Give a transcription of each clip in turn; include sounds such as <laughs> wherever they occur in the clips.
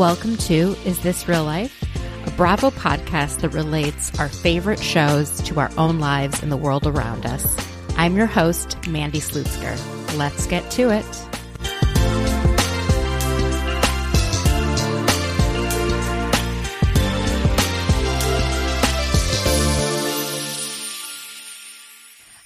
Welcome to Is This Real Life? A Bravo podcast that relates our favorite shows to our own lives and the world around us. I'm your host, Mandy Slutzker. Let's get to it.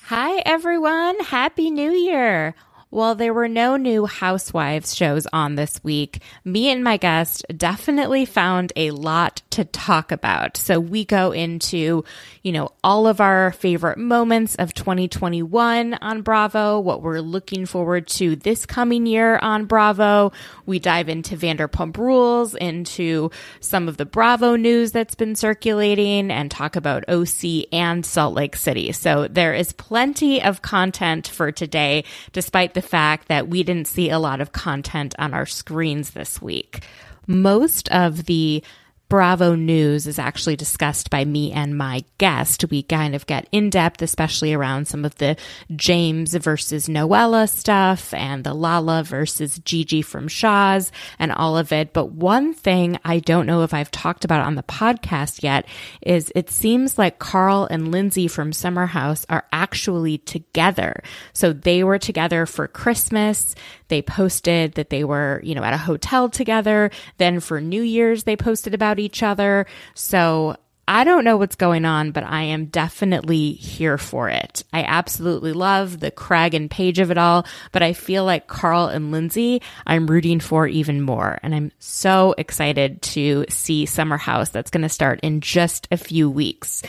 Hi, everyone. Happy New Year. Well, there were no new Housewives shows on this week. Me and my guest definitely found a lot to talk about. So we go into, you know, all of our favorite moments of 2021 on Bravo, what we're looking forward to this coming year on Bravo. We dive into Vanderpump Rules, into some of the Bravo news that's been circulating, and talk about OC and Salt Lake City. So there is plenty of content for today, despite the fact that we didn't see a lot of content on our screens this week. Most of the Bravo News is actually discussed by me and my guest. We kind of get in depth, especially around some of the James versus Noella stuff and the Lala versus Gigi from Shahs and all of it. But one thing I don't know if I've talked about on the podcast yet is it seems like Carl and Lindsay from Summer House are actually together. So they were together for Christmas. They posted that they were, you know, at a hotel together. Then for New Year's, they posted about each other. So I don't know what's going on, but I am definitely here for it. I absolutely love the Craig and Paige of it all, but I feel like Carl and Lindsay, I'm rooting for even more. And I'm so excited to see Summer House that's going to start in just a few weeks.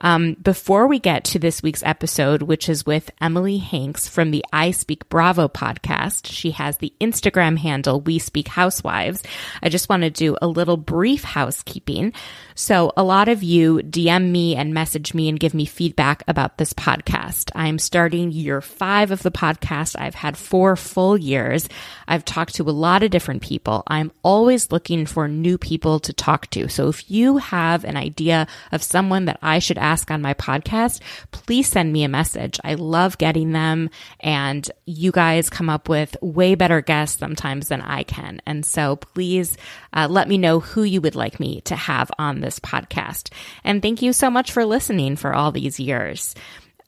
Um, before we get to this week's episode, which is with Emily Hanks from the I Speak Bravo podcast, she has the Instagram handle We Speak Housewives. I just want to do a little brief housekeeping. So, a lot of you DM me and message me and give me feedback about this podcast. I'm starting year five of the podcast. I've had four full years. I've talked to a lot of different people. I'm always looking for new people to talk to. So, if you have an idea of someone that I should ask on my podcast, please send me a message. I love getting them, and you guys come up with way better guests sometimes than I can. And so, please uh, let me know who you would like me to have on this podcast. And thank you so much for listening for all these years.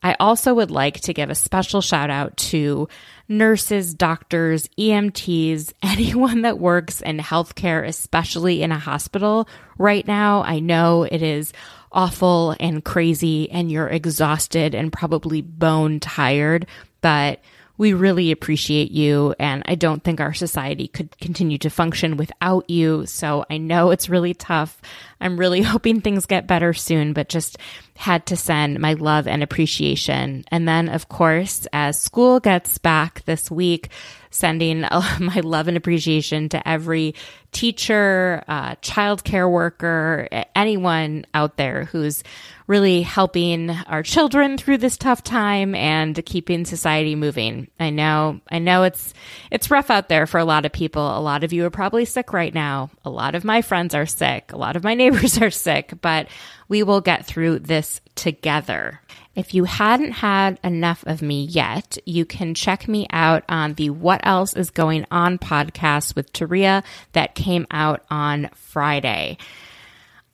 I also would like to give a special shout out to nurses, doctors, EMTs, <laughs> anyone that works in healthcare, especially in a hospital right now. I know it is awful and crazy and you're exhausted and probably bone tired, but we really appreciate you. And I don't think our society could continue to function without you. So I know it's really tough. I'm really <laughs> hoping things get better soon, but just had to send my love and appreciation. And then, of course, as school gets back this week, sending <laughs> my love and appreciation to every teacher, uh, childcare worker, anyone out there who's really helping our children through this tough time and keeping society moving. I know, I know it's, it's rough out there for a lot of people. A lot of you are probably sick right now. A lot of my friends are sick. A lot of my <laughs> neighbors are sick, but we will get through this together. If you hadn't had enough of me yet, you can check me out on the What Else is Going On podcast with Taria that came out on Friday.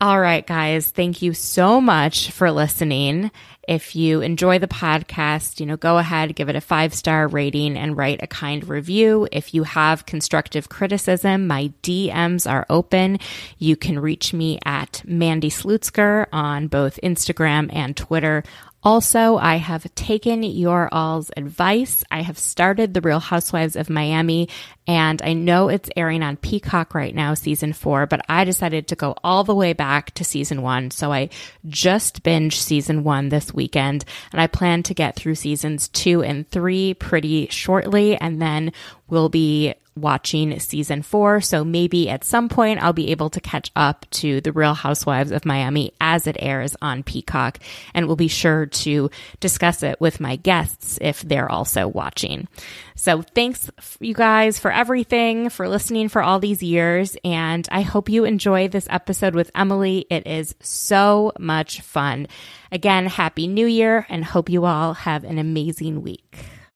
All right, guys, thank you so much for listening. If you enjoy the podcast, you know, go ahead, give it a five star rating and write a kind review. If you have constructive criticism, my DMs are open. You can reach me at Mandy Slutzker on both Instagram and Twitter. Also, I have taken your all's advice. I have started The Real Housewives of Miami, and I know it's airing on Peacock right now, season four, but I decided to go all the way back to season one. So I just binged season one this weekend, and I plan to get through seasons two and three pretty shortly, and then we'll be watching season four. So maybe at some point I'll be able to catch up to The Real Housewives of Miami as it airs on Peacock. And we'll be sure to discuss it with my guests if they're also watching. So thanks you guys for everything, for listening for all these years. And I hope you enjoy this episode with Emily. It is so much fun. Again, happy new year and hope you all have an amazing week.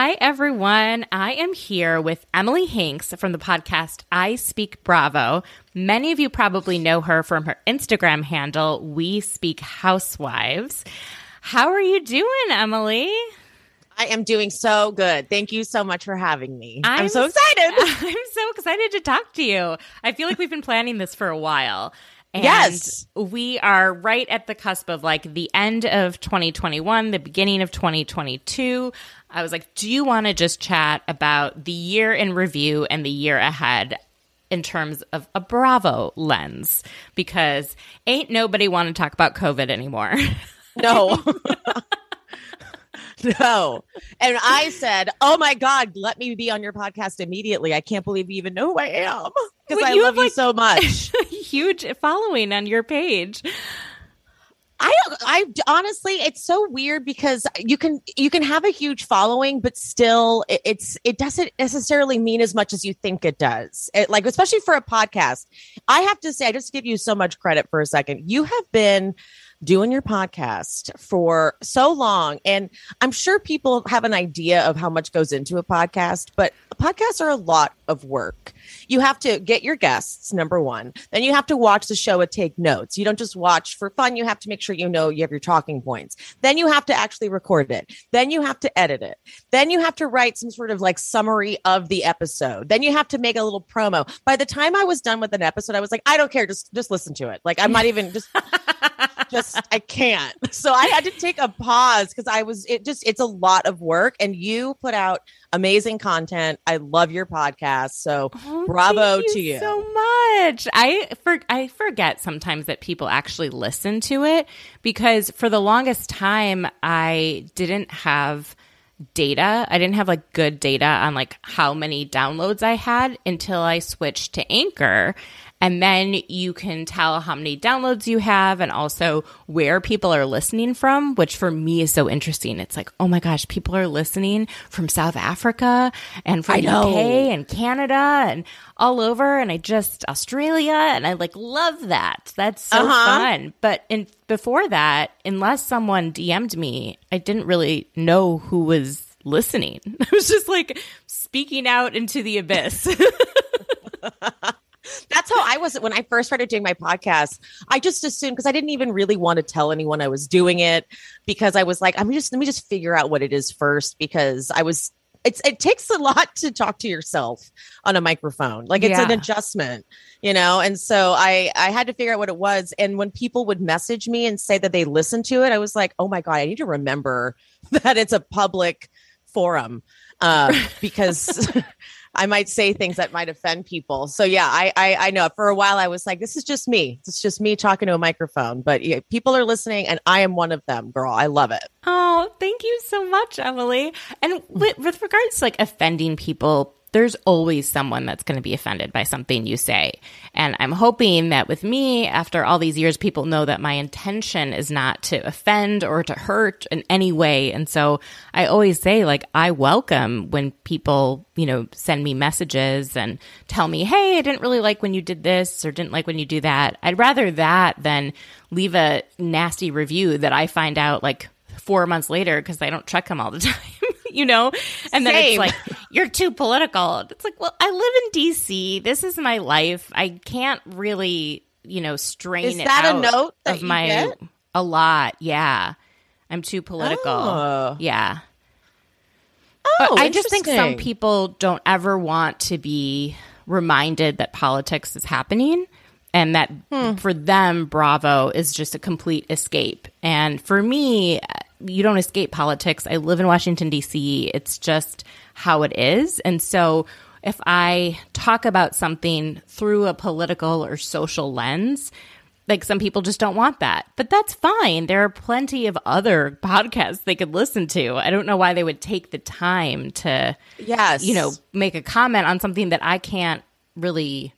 Hi, everyone. I am here with Emily Hanks from the podcast I Speak Bravo. Many of you probably know her from her Instagram handle, We Speak Housewives. How are you doing, Emily? I am doing so good. Thank you so much for having me. I'm, I'm so excited. <laughs> I'm so excited to talk to you. I feel like we've been planning this for a while. And yes. we are right at the cusp of like the end of 2021, the beginning of 2022. I was like, do you want to just chat about the year in review and the year ahead? in terms of a Bravo lens because ain't nobody want to talk about COVID anymore. <laughs> No. <laughs> no. And I said, Oh my God, let me be on your podcast immediately. I can't believe you even know who I am because I love you so much. <laughs> huge following on your page. I I honestly, it's so weird because you can you can have a huge following, but still, it, it's it doesn't necessarily mean as much as you think it does. It, like especially for a podcast, I have to say, I just give you so much credit for a second. You have been doing your podcast for so long. And I'm sure people have an idea of how much goes into a podcast, but podcasts are a lot of work. You have to get your guests, number one. Then you have to watch the show and take notes. You don't just watch for fun. You have to make sure you know you have your talking points. Then you have to actually record it. Then you have to edit it. Then you have to write some sort of like summary of the episode. Then you have to make a little promo. By the time I was done with an episode, I was like, I don't care. Just, just listen to it. Like I'm not even just <laughs> just I can't. So I had to take a pause because I was it just it's a lot of work and you put out amazing content. I love your podcast. So oh, bravo you to you. So much. I for I forget sometimes that people actually listen to it because for the longest time I didn't have data. I didn't have like good data on like how many downloads I had until I switched to Anchor. And then you can tell how many downloads you have and also where people are listening from, which for me is so interesting. It's like, oh my gosh, people are listening from South Africa and from UK and Canada and all over. And I just, Australia. And I like love that. That's so uh-huh. fun. But in, before that, unless someone DM'd me, I didn't really know who was listening. <laughs> I was just like speaking out into the abyss. <laughs> That's how I was when I first started doing my podcast. I just assumed because I didn't even really want to tell anyone I was doing it because I was like, I'm just let me just figure out what it is first because I was it's it takes a lot to talk to yourself on a microphone. Like it's yeah. an adjustment, you know? And so I I had to figure out what it was. And when people would message me and say that they listened to it, I was like, oh my God, I need to remember <laughs> that it's a public forum. Uh, because <laughs> I might say things that might offend people. So yeah, I, I, I know for a while I was like, this is just me. It's just me talking to a microphone. But yeah, people are listening, and I am one of them, girl. I love it. Oh, thank you so much, Emily. And with, with regards to like offending people, there's always someone that's going to be offended by something you say. And I'm hoping that with me, after all these years, people know that my intention is not to offend or to hurt in any way. And so I always say, like, I welcome when people, you know, send me messages and tell me, hey, I didn't really like when you did this or didn't like when you do that. I'd rather that than leave a nasty review that I find out like four months later because I don't check them all the <laughs> time <laughs> you know? And then Same. it's like, you're too political. It's like, well, I live in DC. This is my life. I can't really, you know, strain Is it that a note that of you my get? a lot. Yeah. I'm too political. Oh. Yeah. Oh, I just think some people don't ever want to be reminded that politics is happening and that Hmm. for them Bravo is just a complete escape. And for me, you don't escape politics. I live in Washington DC. It's just how it is. And so if I talk about something through a political or social lens, like some people just don't want that. But that's fine. There are plenty of other <laughs> podcasts they could listen to. I don't know why they would take the time to Yes. you know, make a comment on something that I can't really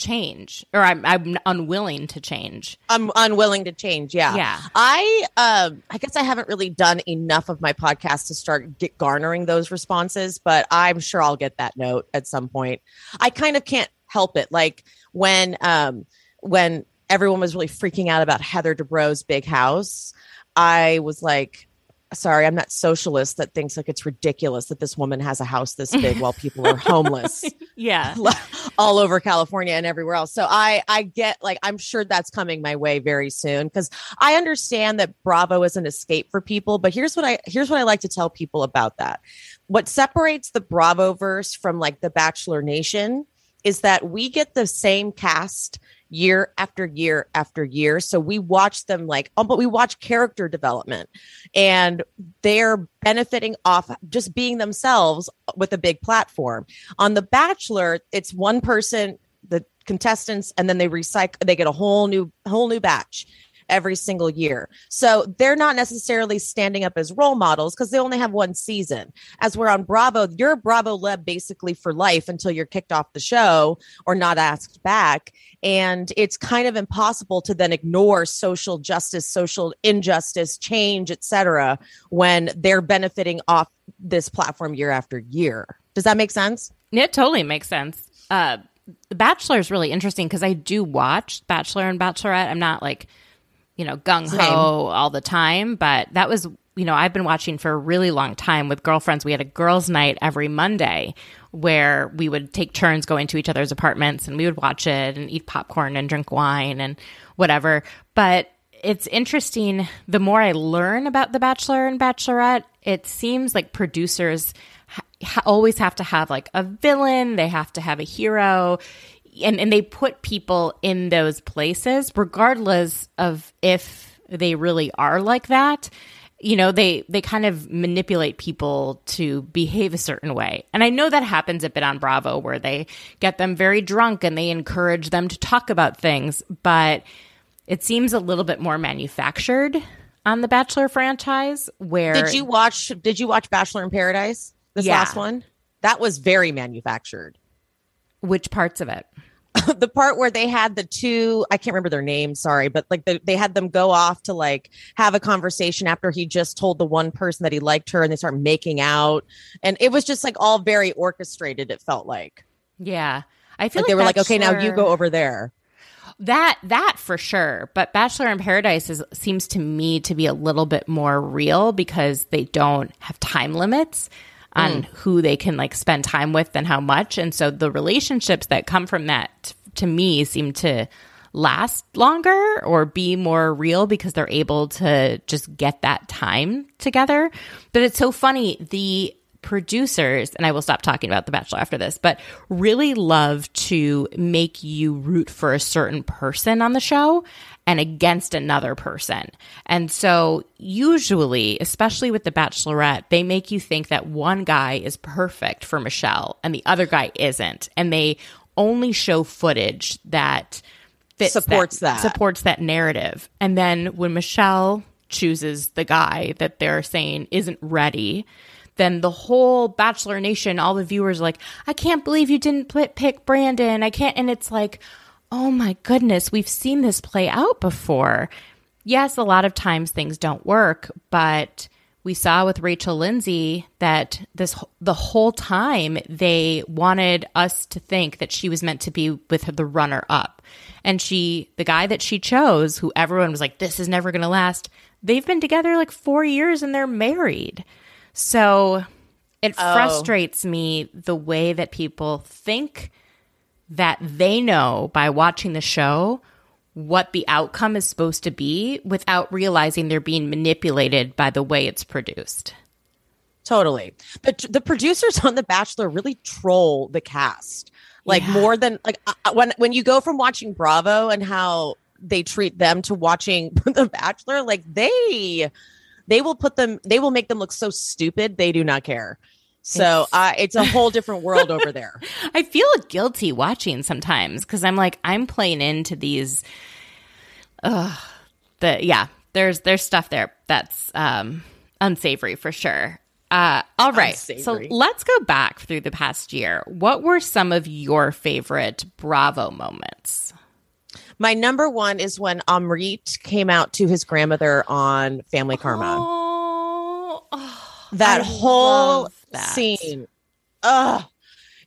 change or I'm, I'm unwilling to change. I'm unwilling to change. Yeah. Yeah. I um I guess I haven't really done enough of my podcast to start get garnering those responses, but I'm sure I'll get that note at some point. I kind of can't help it. Like when um when everyone was really freaking out about Heather Dubrow's big house, I was like Sorry, I'm not socialist that thinks like it's ridiculous that this woman has a house this big while people are homeless <laughs> Yeah. <laughs> all over California and everywhere else. So I I get like I'm sure that's coming my way very soon because I understand that Bravo is an escape for people, but here's what I here's what I like to tell people about that. What separates the Bravo verse from like the Bachelor Nation is that we get the same cast year after year after year. So we watch them like, oh, but we watch character development and they're benefiting off just being themselves with a big platform. On The Bachelor, it's one person, the contestants, and then they recycle, they get a whole new, whole new batch every single year. So they're not necessarily standing up as role models because they only have one season. As we're on Bravo, you're Bravo led basically for life until you're kicked off the show or not asked back. And it's kind of impossible to then ignore social justice, social injustice, change, etc., when they're benefiting off this platform year after year. Does that make sense? It totally makes sense. Uh, the Bachelor is really interesting because I do watch Bachelor and Bachelorette. I'm not like, you know, gung ho all the time, but that was, you know, I've been watching for a really long time with girlfriends. We had a girls' night every Monday where we would take turns going to each other's apartments and we would watch it and eat popcorn and drink wine and whatever. But it's interesting. The more I learn about The Bachelor and Bachelorette, it seems like producers ha- always have to have like a villain, they have to have a hero. And, and they put people in those places regardless of if they really are like that you know they they kind of manipulate people to behave a certain way and i know that happens a bit on bravo where they get them very drunk and they encourage them to talk about things but it seems a little bit more manufactured on the bachelor franchise where Did you watch did you watch Bachelor in Paradise? This Yeah. last one? That was very manufactured. which parts of it <laughs> the part where they had the two i can't remember their names sorry but like the, they had them go off to like have a conversation after he just told the one person that he liked her and they start making out. And it was just like all very orchestrated it felt like. Yeah. I feel like they were like okay now you go over there. That that for sure, but Bachelor in Paradise is, seems to me to be a little bit more real because they don't have time limits on mm. who they can like spend time with and how much, and so the relationships that come from that to me seem to last longer or be more real because they're able to just get that time together. But it's so funny the producers, and I will stop talking about The Bachelor after this, but really love to make you root for a certain person on the show and against another person. And so, usually, especially with The Bachelorette, they make you think that one guy is perfect for Michelle and the other guy isn't. And they only show footage that fits Supports that. supports that narrative. And then when Michelle chooses the guy that they're saying isn't ready, then the whole Bachelor Nation, all the viewers are like, I can't believe you didn't pick Brandon. I can't. And it's like, oh my goodness, we've seen this play out before. Yes, a lot of times things don't work, but we saw with Rachel Lindsay that this the whole time they wanted us to think that she was meant to be with the runner up. And she the guy that she chose, who everyone was like this is never going to last, they've been together like 4 years and they're married. So it oh. frustrates me the way that people think that they know by watching the show what the outcome is supposed to be without realizing they're being manipulated by the way it's produced. Totally. But the producers on The Bachelor really troll the cast. Like yeah. more than like uh, uh, when when you go from watching Bravo and how they treat them to watching <laughs> The Bachelor, like they they will put them they will make them look so stupid they do not care. So it's, uh, it's a whole different world over <laughs> there. I feel guilty watching sometimes because I'm like I'm playing into these. Uh, the yeah, there's there's stuff there that's um, unsavory for sure. Uh, all right, unsavory. so let's go back through the past year. What were some of your favorite Bravo moments? My number one is when Amrit came out to his grandmother on Family Karma. Oh, oh that I whole that. scene. Ugh.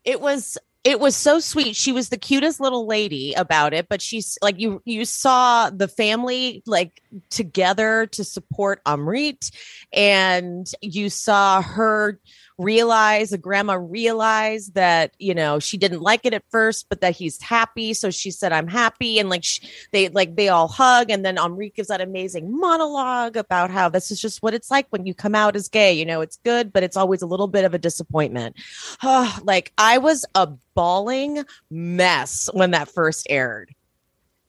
It was it was so sweet. She was the cutest little lady about it, but she's like you you saw the family like together to support Amrit and you saw her realize, the grandma realized that, you know, she didn't like it at first, but that he's happy. So she said, I'm happy. And like, she, they, like, they all hug. And then Amrit gives that amazing monologue about how this is just what it's like when you come out as gay. You know, it's good, but it's always a little bit of a disappointment. <sighs> like, I was a bawling mess when that first aired.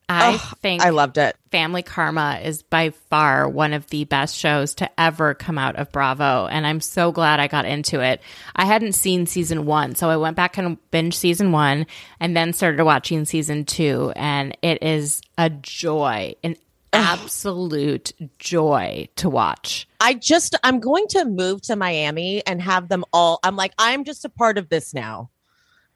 I oh, think I loved it. Family Karma is by far one of the best shows to ever come out of Bravo. And I'm so glad I got into it. I hadn't seen season one, so I went back and binge season one and then started watching season two. And it is a joy, an absolute joy to watch. I just, I'm going to move to Miami and have them all. I'm like, I'm just a part of this now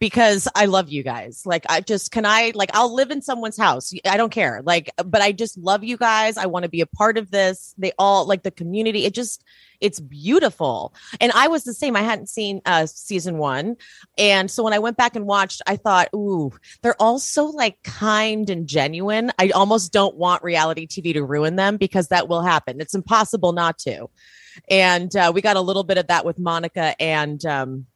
because I love you guys. Like, I just can I like I'll live in someone's house. I don't care. Like, but I just love you guys. I want to be a part of this. They all like the community. It just it's beautiful. And I was the same. I hadn't seen uh season one, and so when I went back and watched, I thought, ooh, they're all so like kind and genuine. I almost don't want reality TV to ruin them because that will happen. It's impossible not to. And uh, we got a little bit of that with Monica and um,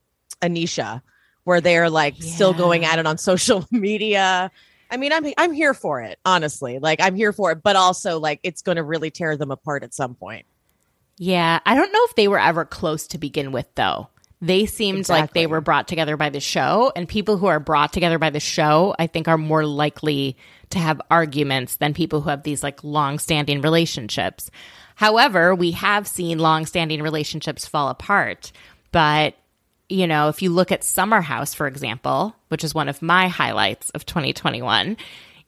Anisha where they're like yeah. still going at it on <laughs> social media. I mean, I'm I'm here for it, honestly. Like I'm here for it, but also like it's going to really tear them apart at some point. Yeah, I don't know if they were ever close to begin with though. They seemed exactly. like they were brought together by the show, and people who are brought together by the show, I think, are more likely to have arguments than people who have these like long-standing relationships. However, we have seen long-standing relationships fall apart, but you know, if you look at Summer House, for example, which is one of my highlights of 2021,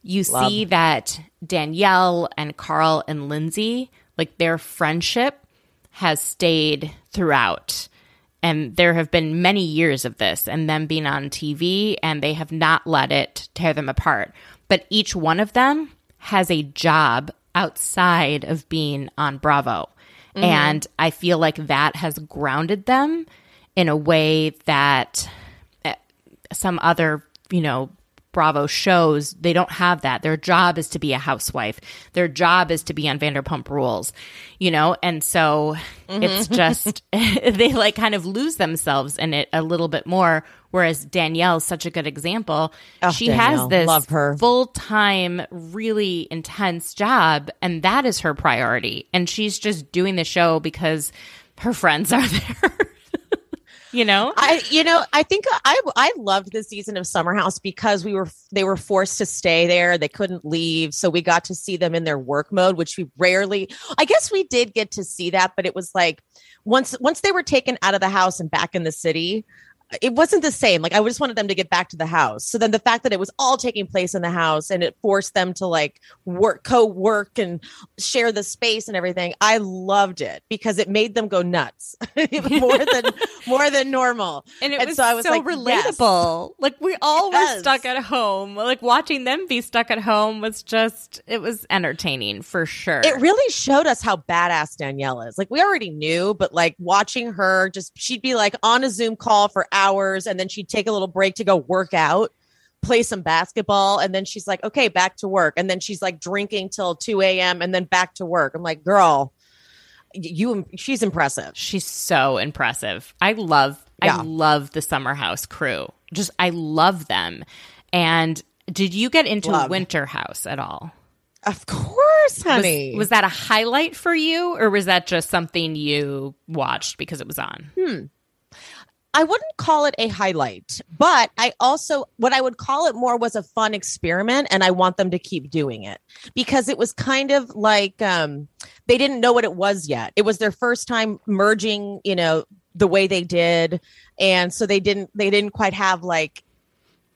you Love. see that Danielle and Carl and Lindsay, like their friendship has stayed throughout. And there have been many years of this and them being on TV, and they have not let it tear them apart. But each one of them has a job outside of being on Bravo. Mm-hmm. And I feel like that has grounded them in a way that eh, some other, you know, Bravo shows, they don't have that. Their job is to be a housewife. Their job is to be on Vanderpump Rules, you know? And so mm-hmm. it's just, <laughs> they like kind of lose themselves in it a little bit more. Whereas Danielle's such a good example. Oh, she Danielle. has this full time, really intense job, and that is her priority. And she's just doing the show because her friends are <laughs> there you know? I you know i think i i loved the season of summer house because we were they were forced to stay there. They couldn't leave. So we got to see them in their work mode which we rarely i guess we did get to see that but it was like once once they were taken out of the house and back in the city it wasn't the same. Like I just wanted them to get back to the house. So then the fact that it was all taking place in the house and it forced them to like work, co-work and share the space and everything. I loved it because it made them go nuts <laughs> <laughs> more than more than normal. And it and was so, I was so like, relatable. Yes. Like we all yes. were stuck at home. Like watching them be stuck at home was just it was entertaining for sure. It really showed us how badass Danielle is. Like we already knew, but like watching her just she'd be like on a Zoom call for hours and then she'd take a little break to go work out play some basketball and then she's like okay back to work. And then she's like drinking till 2 a.m and then back to work. I'm like girl you she's impressive. She's so impressive. I love yeah. i love the summer house crew. Just i love them. And did you get into love. winter house at all? Of course honey. was, was, that a highlight for you or was that just something you watched because it was on? Hmm I wouldn't call it a highlight, but I also, what I would call it more was a fun experiment. And I want them to keep doing it because it was kind of like um, they didn't know what it was yet. It was their first time merging, you know, the way they did. And so they didn't, they didn't quite have like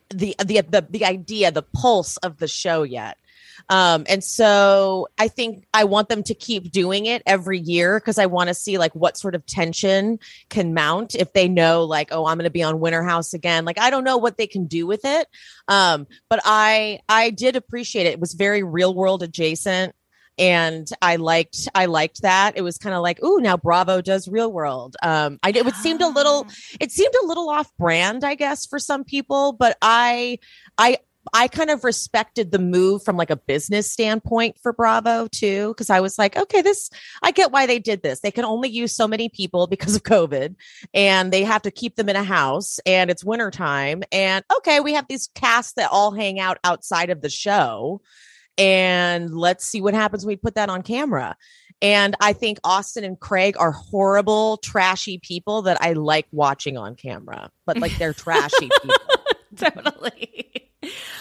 the, the, the, the idea, the pulse of the show yet. Um, and so I think I want them to keep doing it every year because I want to see like what sort of tension can mount if they know like, oh, I'm going to be on Winter House again. Like I don't know what they can do with it. Um, but I I did appreciate it. It was very real world adjacent and I liked I liked that. It was kind of like, ooh, now Bravo does Real World. Um, I it seemed a little ah. it seemed a little off brand, I guess, for some people, but I I I kind of respected the move from like a business standpoint for Bravo too, because I was like, okay, this, I get why they did this. They can only use so many people because of COVID and they have to keep them in a house and it's wintertime. And okay, we have these casts that all hang out outside of the show. And let's see what happens when we put that on camera. And I think Austin and Craig are horrible, trashy people that I like watching on camera, but like they're trashy people. <laughs> totally.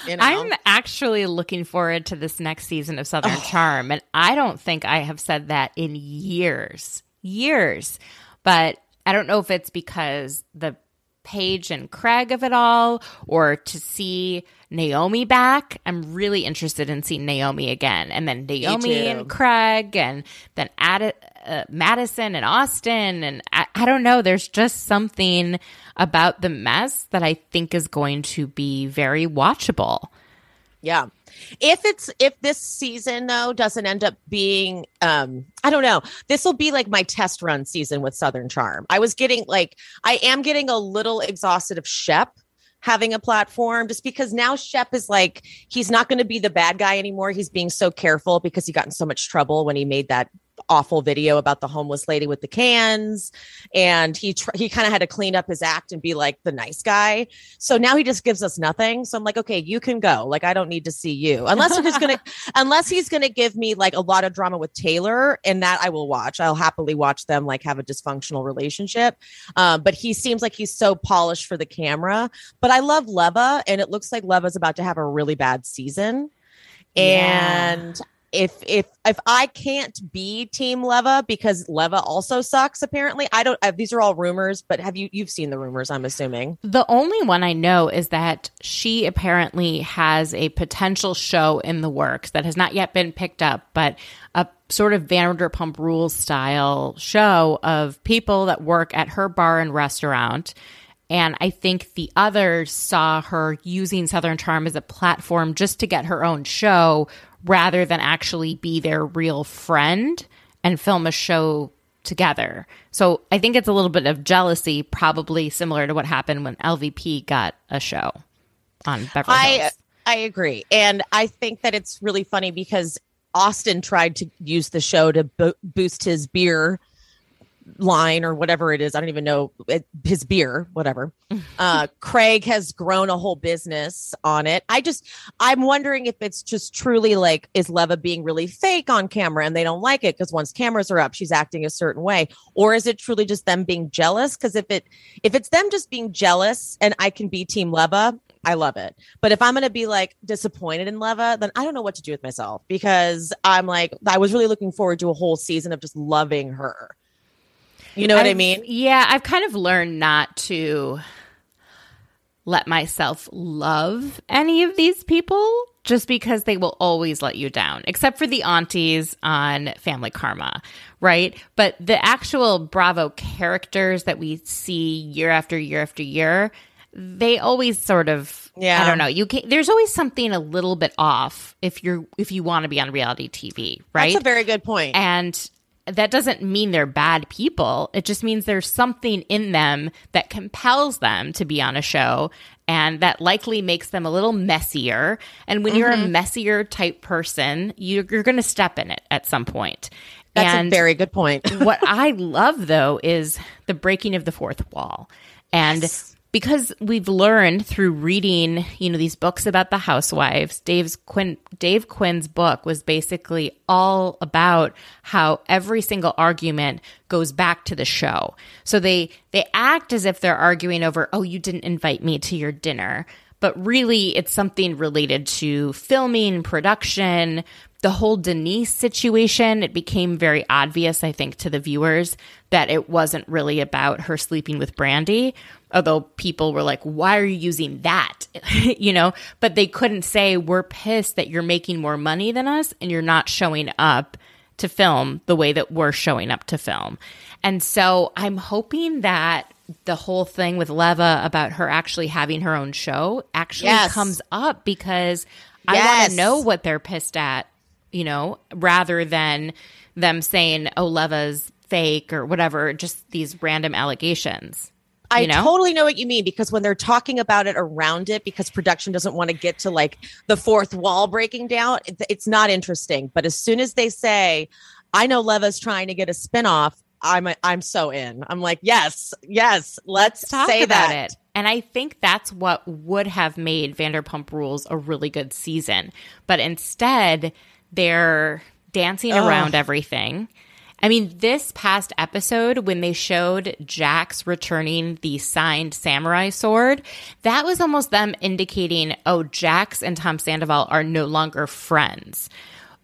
You know? I'm actually looking forward to this next season of Southern oh. Charm. And I don't think I have said that in years, years. But I don't know if it's because the Paige and Craig of it all or to see Naomi back. I'm really interested in seeing Naomi again. And then Naomi and Craig and then add uh, Madison and Austin. And I, I don't know. There's just something about the mess that I think is going to be very watchable. Yeah. If it's if this season though doesn't end up being um I don't know. This will be like my test run season with Southern Charm. I was getting like I am getting a little exhausted of Shep having a platform just because now Shep is like he's not going to be the bad guy anymore. He's being so careful because he got in so much trouble when he made that awful video about the homeless lady with the cans and he tr- he kind of had to clean up his act and be like the nice guy. So now he just gives us nothing. So i'm like okay you can go. Like i don't need to see you. Unless he's gonna <laughs> unless he's gonna give me like a lot of drama with taylor and that i will watch. I'll happily watch them like have a dysfunctional relationship. Um, but he seems like he's so polished for the camera. But i love leva and it looks like leva's about to have a really bad season. And if if if I can't be Team Leva because Leva also sucks, apparently I don't. Uh, these are all rumors, but have you you've seen the rumors? I'm assuming the only one I know is that she apparently has a potential show in the works that has not yet been picked up, but a sort of Vanderpump Rules style show of people that work at her bar and restaurant. And I think the others saw her using Southern Charm as a platform just to get her own show rather than actually be their real friend and film a show together. So I think it's a little bit of jealousy, probably similar to what happened when LVP got a show on Beverly Hills. I, I agree. And I think that it's really funny because Austin tried to use the show to bo- boost his beer line or whatever it is. I don't even know it, his beer, whatever. <laughs> Uh, Craig has grown a whole business on it. I just, I'm wondering if it's just truly like, is Leva being really fake on camera and they don't like it because once cameras are up, she's acting a certain way, or is it truly just them being jealous? Because if it, if it's them just being jealous and I can be Team Leva, I love it. But if I'm going to be like disappointed in Leva, then I don't know what to do with myself because I'm like, I was really looking forward to a whole season of just loving her. You know what I've, I mean? Yeah, I've kind of learned not to let myself love any of these people just because they will always let you down, except for the aunties on Family Karma, right? But the actual Bravo characters that we see year after year after year, they always sort of Yeah. I don't know. You can there's always something a little bit off if you're if you want to be on reality TV, right? That's a very good point. And that doesn't mean they're bad people. It just means there's something in them that compels them to be on a show and that likely makes them a little messier. And when you're a Mm-hmm. messier type person, you're, you're going to step in it at some point. That's and a very good point. what I love though is the breaking of the fourth wall. And Yes. Because we've learned through reading, you know, these books about the housewives, Dave's Quinn Dave Quinn's book was basically all about how every single argument goes back to the show. So they they act as if they're arguing over, "Oh, you didn't invite me to your dinner." But really, it's something related to filming, production, the whole Denise situation. It became very obvious, I think, to the viewers that it wasn't really about her sleeping with Brandi. Although people were like, why are you using that? <laughs> you know, but they couldn't say, we're pissed that you're making more money than us and you're not showing up to film the way that we're showing up to film. And so I'm hoping that the whole thing with Leva about her actually having her own show actually Yes. comes up because I want to know what they're pissed at, you know, rather than them saying, oh, Leva's fake or whatever, just these random allegations. I you know? totally know what you mean because when they're talking about it around it, because production doesn't want to get to like the fourth wall breaking down, it's not interesting. But as soon as they say, "I know Leva's trying to get a spinoff," I'm I'm so in. I'm like, yes, yes, let's, talk say about that. it. And I think that's what would have made Vanderpump Rules a really good season. But instead, they're dancing Ugh. around everything. I mean, this past episode, when they showed Jax returning the signed samurai sword, that was almost them indicating, oh, Jax and Tom Sandoval are no longer friends.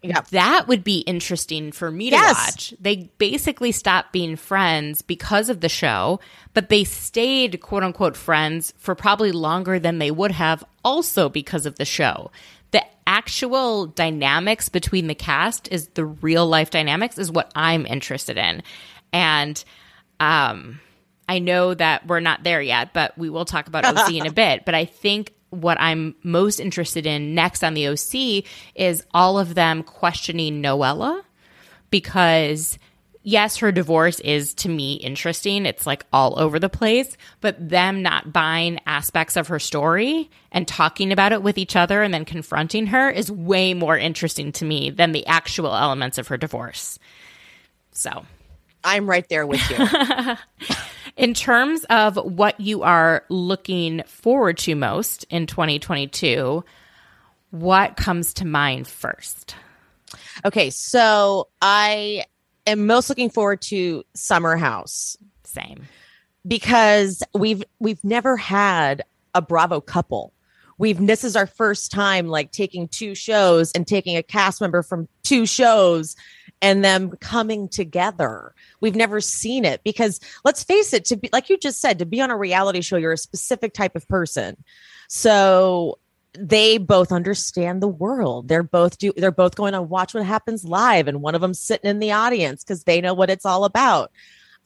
Yeah. That would be interesting for me to Yes. watch. They basically stopped being friends because of the show, but they stayed quote unquote friends for probably longer than they would have also because of the show. The actual dynamics between the cast is the real life dynamics is what I'm interested in. And um I know that we're not there yet, but we will talk about OC in a <laughs> bit. But I think what I'm most interested in next on the OC is all of them questioning Noella because yes, her divorce is to me interesting. It's like all over the place, but them not buying aspects of her story and talking about it with each other and then confronting her is way more interesting to me than the actual elements of her divorce. So, I'm right there with you. <laughs> in terms of what you are looking forward to most in 2022, what comes to mind first? okay, so I am most looking forward to Summer House. Same. because we've we've never had a Bravo couple. We've this is our first time like taking two shows and taking a cast member from two shows and them coming together. We've never seen it because let's face it, to be like you just said, to be on a reality show, you're a specific type of person. So they both understand the world. They're both do they're both going to watch what happens live and one of them sitting in the audience because they know what it's all about.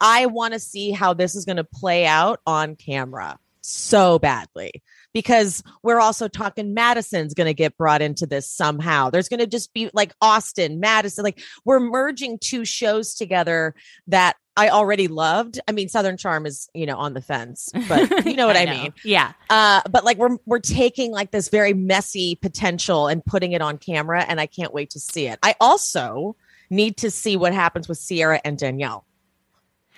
I want to see how this is going to play out on camera so badly because we're also talking Madison's going to get brought into this somehow. There's going to just be like Austin, Madison, like we're merging two shows together that I already loved. I mean, Southern Charm is, you know, on the fence, but <laughs> you know what I, mean. Yeah. Uh, but like we're we're taking like this very messy potential and putting it on camera, and I can't wait to see it. I also need to see what happens with Ciara and Danielle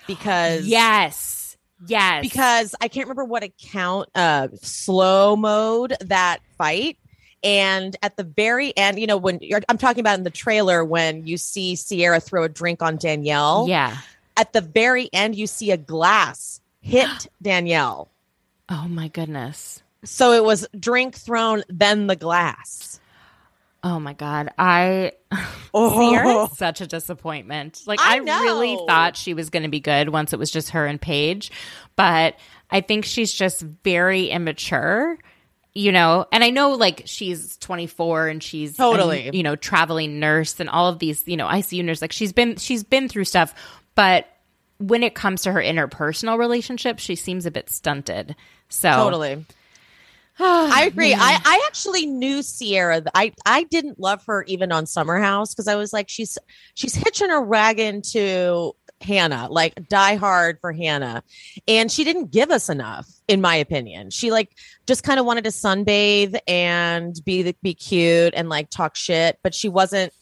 because Yes. Yes. because I can't remember what account uh slow mode that fight. And at the very end, you know, when you're, I'm talking about in the trailer, when you see Ciara throw a drink on Danielle, Yeah. At the very end, you see a glass hit <gasps> Danielle. Oh my goodness. So it was drink thrown, then the glass. Oh my god, I <laughs> Oh. Such a disappointment. Like I, I really thought she was going to be good once it was just her and Paige, but I think she's just very immature. You know, and I know like she's 24 and she's Totally. you know traveling nurse and all of these you know ICU nurse like she's been she's been through stuff, but when it comes to her interpersonal relationships, she seems a bit stunted. So Totally. <sighs> I agree. I, I actually knew Ciara. I, I didn't love her even on Summer House because I was like, she's she's hitching a wagon to Hannah, like die hard for Hannah. And she didn't give us enough, in my opinion. She like just kind of wanted to sunbathe and be be cute and like talk shit, but she wasn't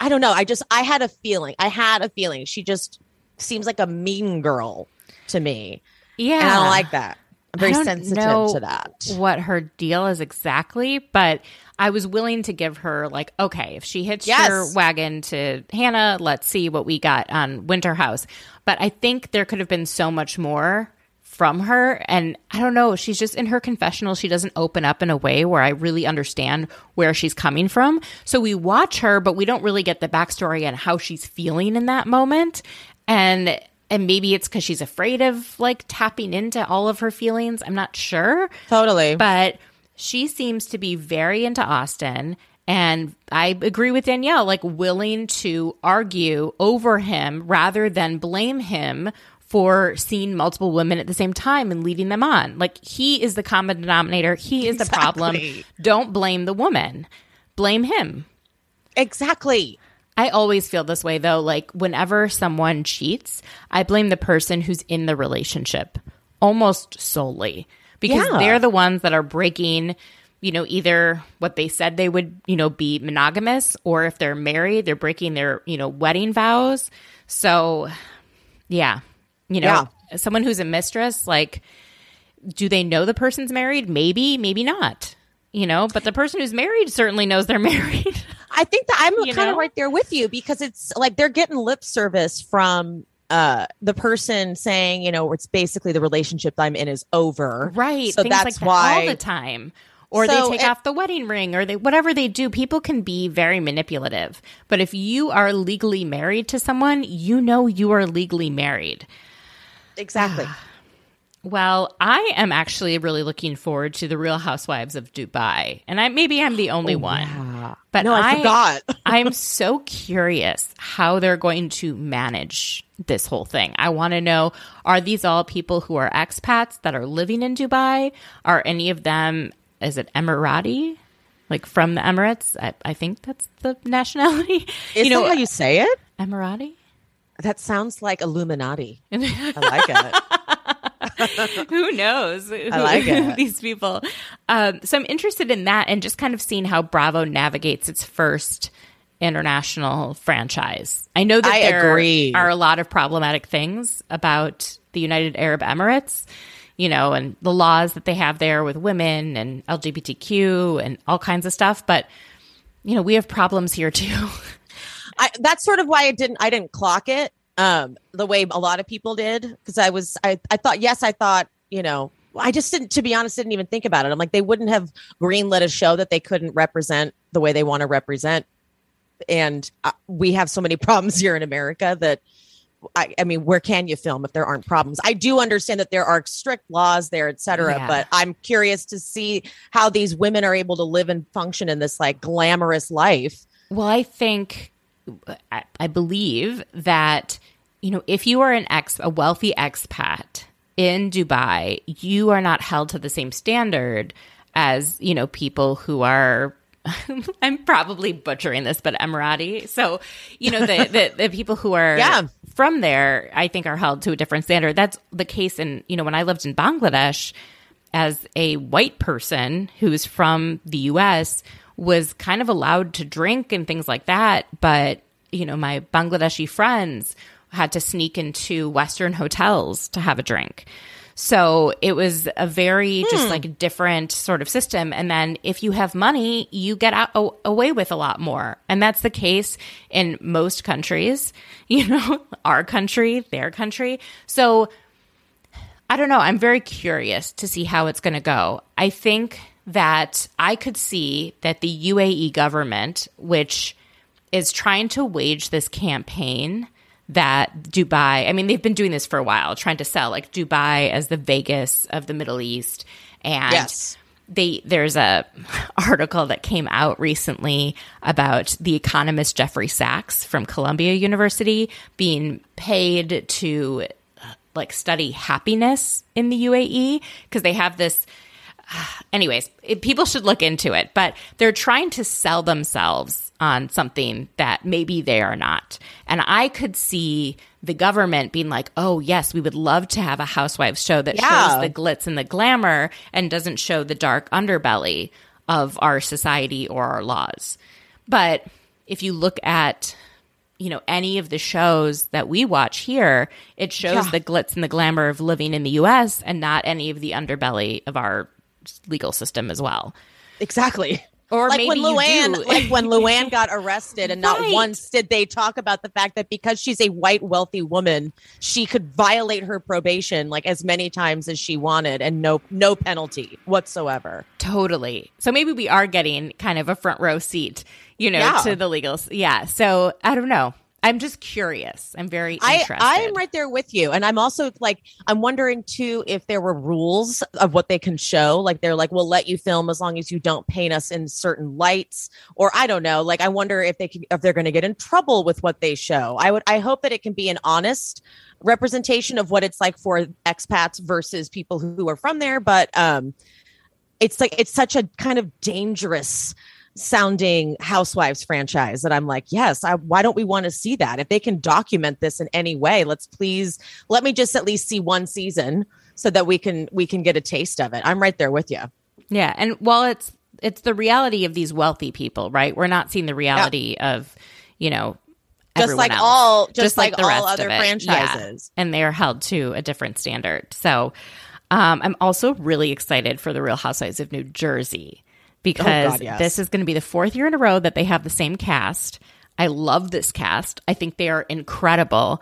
I don't know. I just I had a feeling. I had a feeling. She just seems like a mean girl to me. yeah, And I don't like that. I'm very I don't sensitive know to that. What her deal is exactly, but I was willing to give her like, okay, if she hits Yes. your wagon to Hannah, let's see what we got on Winter House. But I think there could have been so much more from her, and I don't know. She's just in her confessional. She doesn't open up in a way where I really understand where she's coming from. So we watch her, but we don't really get the backstory and how she's feeling in that moment, and. And maybe it's because she's afraid of like tapping into all of her feelings. I'm not sure Totally. but she seems to be very into Austin. And I agree with Danielle, like willing to argue over him rather than blame him for seeing multiple women at the same time and leading them on. Like he is the common denominator. He is the problem. Don't blame the woman. Blame him. exactly. I always feel this way though. Like whenever someone cheats, I blame the person who's in the relationship almost solely because Yeah. they're the ones that are breaking, you know, either what they said they would, you know, be monogamous or if they're married, they're breaking their, you know, wedding vows. So, yeah, you know, someone who's a mistress, like, do they know the person's married? Maybe, maybe not. You know, but the person who's married certainly knows they're <laughs> married. I think that I'm You kind of right there with you because it's like they're getting lip service from uh the person saying, you know, it's basically the relationship I'm in is over. Right. So Things that's like that why all the time. Or So, they take and- off the wedding ring or they whatever they do, people can be very manipulative. But if you are legally married to someone, you know you are legally married. exactly. <sighs> <sighs> <sighs> Well, I am actually really looking forward to the Real Housewives of Dubai. And I maybe I'm the only oh, one. But no, I, forgot. <laughs> I'm so curious how they're going to manage this whole thing. I want to know are these all people who are expats that are living in Dubai? Are any of them, is it Emirati? Like from the Emirates? I, I think that's the nationality. Is <laughs> you know, that how you say it? Emirati? That sounds like Illuminati. <laughs> I like it. <laughs> who knows? I like <laughs> it. these people. Um, so I'm interested in that and just kind of seeing how Bravo navigates its first international franchise. I know that I there agree. are a lot of problematic things about the United Arab Emirates, you know, and the laws that they have there with women and LGBTQ and all kinds of stuff. But you know, we have problems here too. <laughs> I, that's sort of why I didn't I didn't clock it um the way a lot of people did because I was I I thought yes I thought you know I just didn't to be honest didn't even think about it. I'm like they wouldn't have greenlit a show that they couldn't represent the way they want to represent. And uh, we have so many <laughs> problems here in America that I, I mean where can you film if there aren't problems? I do understand that there are strict laws there et cetera Yeah. but I'm curious to see how these women are able to live and function in this like glamorous life. Well, I think I, believe that you know if you are an ex a wealthy expat in Dubai, you are not held to the same standard as you know people who are. <laughs> I'm probably butchering this, but Emirati. So, you know, the, the, the people who are Yeah. from there, I think are held to a different standard. That's the case in, you know, when I lived in Bangladesh, as a white person who's from the US was kind of allowed to drink and things like that. But, you know, my Bangladeshi friends had to sneak into Western hotels to have a drink. So it was a very just hmm. like different sort of system. And then if you have money, you get out, a- away with a lot more. And that's the case in most countries, <laughs> you know, our country, their country. So I don't know. I'm very curious to see how it's going to go. I think that I could see that the UAE government, which is trying to wage this campaign that Dubai, I mean, they've been doing this for a while, trying to sell like Dubai as the Vegas of the Middle East. And Yes. they there's a <laughs> article that came out recently about the economist Jeffrey Sachs from Columbia University being paid to like study happiness in the UAE because they have this <sighs> anyways, it, people should look into it, but they're trying to sell themselves on something that maybe they are not. And I could see the government being like, oh, yes, we would love to have a housewives show that Yeah. shows the glitz and the glamour and doesn't show the dark underbelly of our society or our laws. But if you look at you know any of the shows that we watch here it shows Yeah. the glitz and the glamour of living in the US and not any of the underbelly of our legal system as well Exactly. Or like when Luann, like when <laughs> Luann got arrested, and not once did they talk about the fact that because she's a white wealthy woman, she could violate her probation like as many times as she wanted, and no no penalty whatsoever. Totally. So maybe we are getting kind of a front row seat, you know, Yeah. to the legal. Yeah. So I don't know. I'm just curious. I'm very I interested. I'm right there with you, and I'm also like I'm wondering too if there were rules of what they can show. Like they're like, we'll let you film as long as you don't paint us in certain lights, or I don't know. Like I wonder if they can, if they're going to get in trouble with what they show. I would I hope that it can be an honest representation of what it's like for expats versus people who, who are from there. But um, it's like it's such a kind of dangerous sounding housewives franchise that I'm like, yes, I, why don't we want to see that? If they can document this in any way, let's please let me just at least see one season so that we can we can get a taste of it. I'm right there with you. Yeah, and while it's it's the reality of these wealthy people, right? We're not seeing the reality of, you know, Just like else. all just, like, the all rest other of it. Yeah. franchises. and they are held to a different standard. So, um, I'm also really excited for the Real Housewives of New Jersey because Oh, God, yes. this is going to be the fourth year in a row that they have the same cast. I love this cast. I think they are incredible.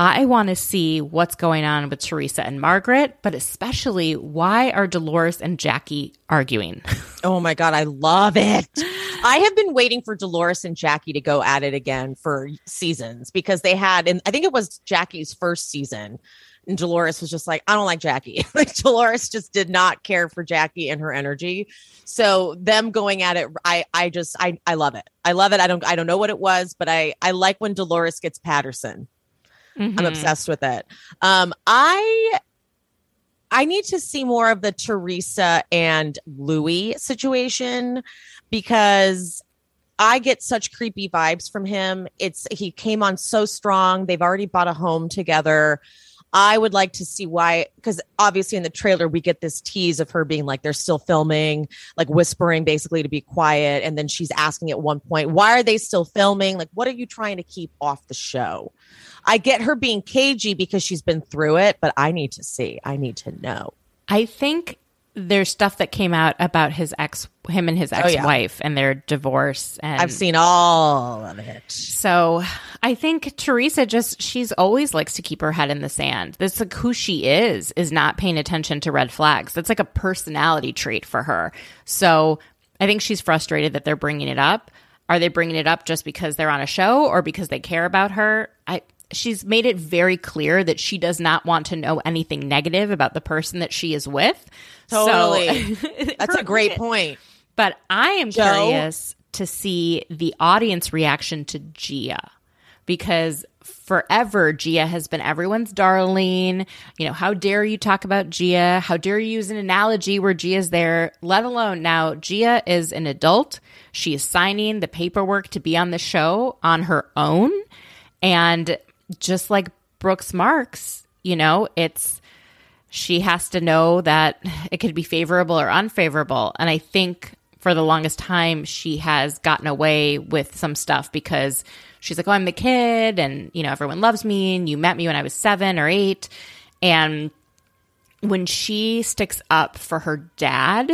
I want to see what's going on with Teresa and Margaret, but especially why are Dolores and Jackie arguing? <laughs> Oh my god, I love it. I have been waiting for Dolores and Jackie to go at it again for seasons because they had and I think it was Jackie's first season. And Dolores was just like, I don't like Jackie. <laughs> like Dolores just did not care for Jackie and her energy. So them going at it, I I just I I love it. I love it. I don't I don't know what it was, but I I like when Dolores gets Patterson. I'm Mhm. obsessed with it. Um, I I need to see more of the Teresa and Louis situation because I get such creepy vibes from him. It's he came on so strong. They've already bought a home together. I would like to see why, because obviously in the trailer we get this tease of her being like they're still filming, like whispering basically to be quiet, and then she's asking at one point, "Why are they still filming? Like, what are you trying to keep off the show?" I get her being cagey because she's been through it, but I need to see. I need to know. I think there's stuff that came out about his ex, him and his Oh, yeah. ex-wife and their divorce. And I've seen all of it. So I think Teresa just she's always likes to keep her head in the sand. That's like who she is, is not paying attention to red flags. That's like a personality trait for her. So I think she's frustrated that they're bringing it up. Are they bringing it up just because they're on a show or because they care about her? I she's made it very clear that she does not want to know anything negative about the person that she is with. Totally. So, <laughs> That's a great point. but I am Joe? curious to see the audience reaction to Gia because forever Gia has been everyone's darling. You know, how dare you talk about Gia? How dare you use an analogy where Gia's there, let alone now Gia is an adult. She is signing the paperwork to be on the show on her own. And just like Brooks Marks, you know, it's she has to know that it could be favorable or unfavorable. And I think for the longest time, she has gotten away with some stuff because she's like, oh, I'm the kid and, you know, everyone loves me and you met me when I was seven or eight. And when she sticks up for her dad,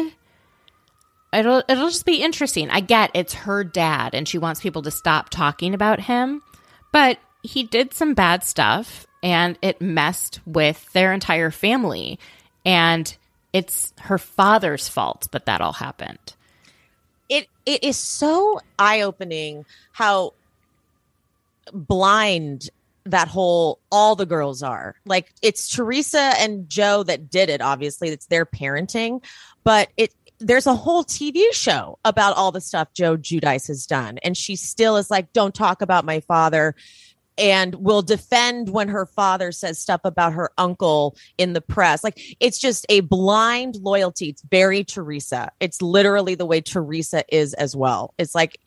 it'll it'll just be interesting. I get it's her dad and she wants people to stop talking about him, but he did some bad stuff and it messed with their entire family. And it's her father's fault that that all happened. It it is so eye opening how blind that whole all the girls are. Like it's Teresa and Joe that did it. Obviously, it's their parenting, but it there's a whole TV show about all the stuff Joe Giudice has done, and she still is like, "Don't talk about my father." And will defend when her father says stuff about her uncle in the press. Like it's just a blind loyalty. It's very Teresa. It's literally the way Teresa is as well. It's like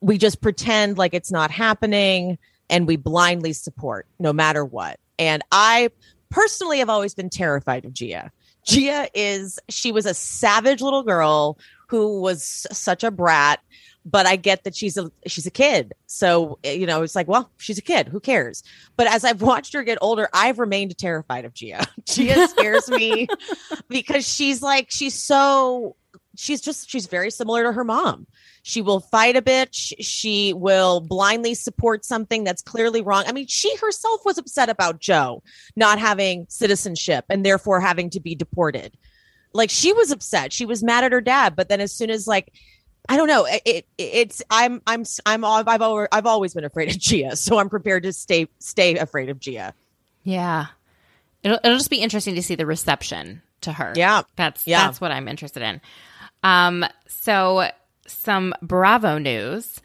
we just pretend like it's not happening and we blindly support no matter what. And I personally have always been terrified of Gia. Gia is, she was a savage little girl who was such a brat but I get that she's a she's a kid. So eh, you know, it's like, well, she's a kid. Who cares? But as I've watched her get older, I've remained terrified of Gia. <laughs> Gia scares me <laughs> because she's like she's so she's just she's very similar to her mom. She will fight a bitch. She will blindly support something that's clearly wrong. I mean, she herself was upset about Joe not having citizenship and therefore having to be deported. Like she was upset. She was mad at her dad, but then as soon as like I don't know. It, it, it's I'm I'm I'm I've over, I've always been afraid of Gia, <laughs> so I'm prepared to stay stay afraid of Gia. Yeah, it'll it'll just be interesting to see the reception to her. Yeah, that's yeah. that's what I'm interested in. Um, so some Bravo news.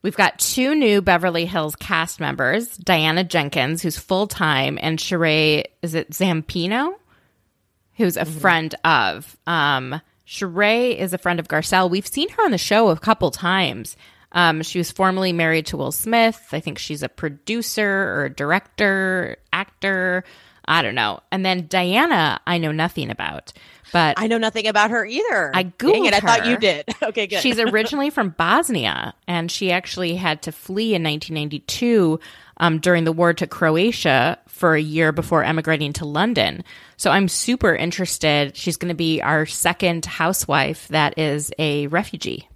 We've got two new Beverly Hills cast members: Diana Jenkins, who's full time, and Sheree. Is it Zampino, who's a mm-hmm. friend of. Um, Sheree is a friend of Garcelle. We've seen her on the show a couple times. Um, she was formerly married to Will Smith. I think she's a producer or a director, actor. I don't know. And then Diana, I know nothing about, but I know nothing about her either. I googled it. I thought you did. <laughs> okay, good. She's originally from Bosnia, and she actually had to flee in 1992 um, during the war to Croatia for a year before emigrating to London. So I'm super interested. She's going to be our second housewife that is a refugee.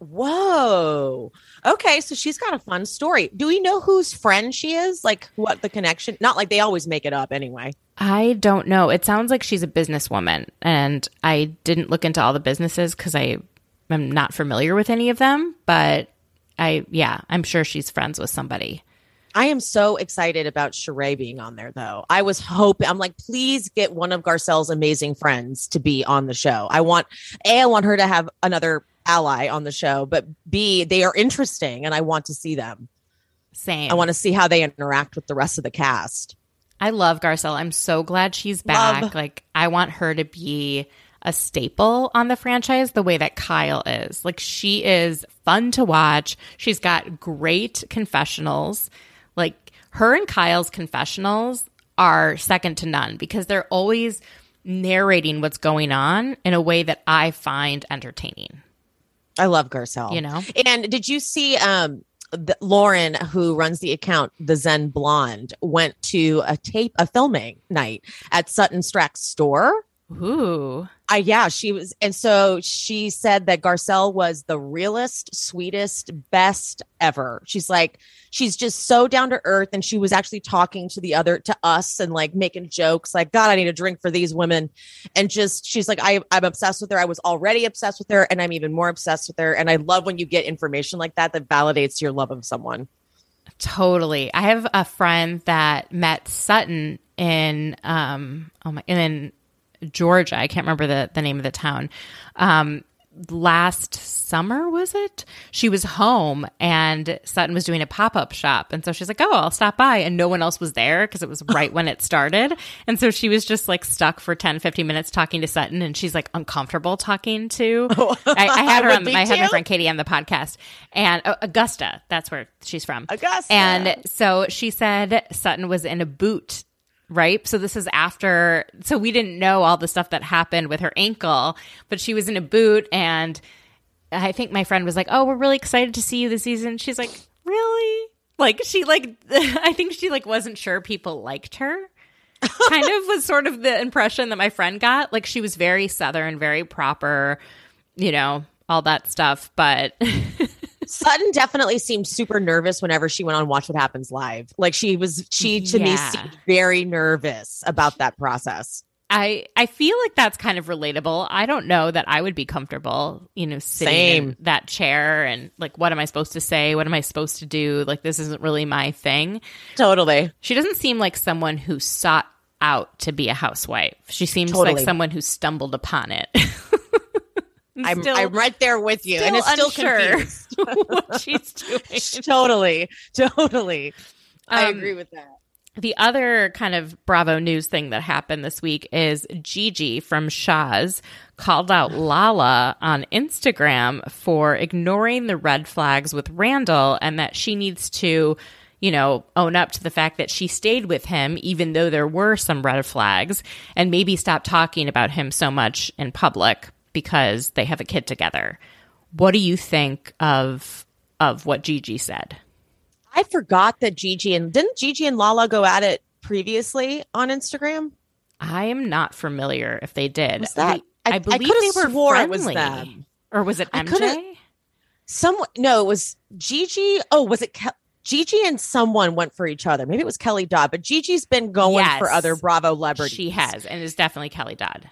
Whoa. Okay, so she's got a fun story. Do we know whose friend she is? Like what the connection? Not like they always make it up anyway. I don't know. It sounds like she's a businesswoman and I didn't look into all the businesses cuz I am not familiar with any of them, but I yeah, I'm sure she's friends with somebody. I am so excited about Sheree being on there, though. I was hoping, I'm like, please get one of Garcelle's amazing friends to be on the show. I want, A, I want her to have another ally on the show, but B, they are interesting and I want to see them. Same. I want to see how they interact with the rest of the cast. I love Garcelle. I'm so glad she's back. Love. Like, I want her to be a staple on the franchise the way that Kyle is. Like, she is fun to watch. She's got great confessionals like her and Kyle's confessionals are second to none because they're always narrating what's going on in a way that I find entertaining. I love Garcelle. You know. And did you see um the, Lauren, who runs the account, the Zen Blonde, went to a tape, a filming night at Sutton Stracke's store. Ooh. I yeah, she was and so she said that Garcelle was the realest, sweetest, best ever. She's like she's just so down to earth and she was actually talking to the other to us and like making jokes like god, I need a drink for these women and just she's like I I'm obsessed with her. I was already obsessed with her and I'm even more obsessed with her and I love when you get information like that that validates your love of someone. Totally. I have a friend that met Sutton in um oh my in Georgia. I can't remember the, the name of the town. Um, last summer was it? She was home and sutton was doing a pop-up shop. And so she's like oh i'll stop by. And no one else was there because it was <laughs> right when it started. And so she was just like stuck for 10 15 minutes talking to sutton and she's like uncomfortable talking to <laughs> oh, I, I, had her on i had my friend katie on the podcast. And uh, augusta that's where she's from. Augusta. And so she said sutton was in a boot right? So this is after, so we didn't know all the stuff that happened with her ankle, but she was in a boot and I think my friend was like, "Oh, we're really excited to see you this season." She's like, "Really?" Like she like <laughs> I think she like wasn't sure people liked her. <laughs> kind of was sort of the impression that my friend got. Like she was very southern, very proper, you know, all that stuff, but <laughs> Sutton definitely seemed super nervous whenever she went on Watch What Happens Live. Like she was, she to yeah. me seemed very nervous about that process. I I feel like that's kind of relatable. I don't know that I would be comfortable, you know, sitting Same. in that chair and like what am I supposed to say? What am I supposed to do? Like this isn't really my thing. Totally. She doesn't seem like someone who sought out to be a housewife. She seems Totally. like someone who stumbled upon it. <laughs> I'm, still- I'm right there with you, and it's still unsure confused. <laughs> what she's doing. <laughs> totally, totally. I Um, agree with that. The other kind of Bravo news thing that happened this week is Gigi from Shahs called out Lala on Instagram for ignoring the red flags with Randall and that she needs to, you know, own up to the fact that she stayed with him even though there were some red flags and maybe stop talking about him so much in public because they have a kid together. What do you think of of what Gigi said? I forgot that Gigi and didn't Gigi and Lala go at it previously on Instagram? I am not familiar if they did. Was that- I- I, I believe could've they were swore it was friendly. them. Or was it I MJ? Someone no, it was Gigi. Oh, was it Ke- Gigi and someone went for each other? Maybe it was Kelly Dodd, but Gigi's been going for other Bravo celebrities. She has, and it's definitely Kelly Dodd.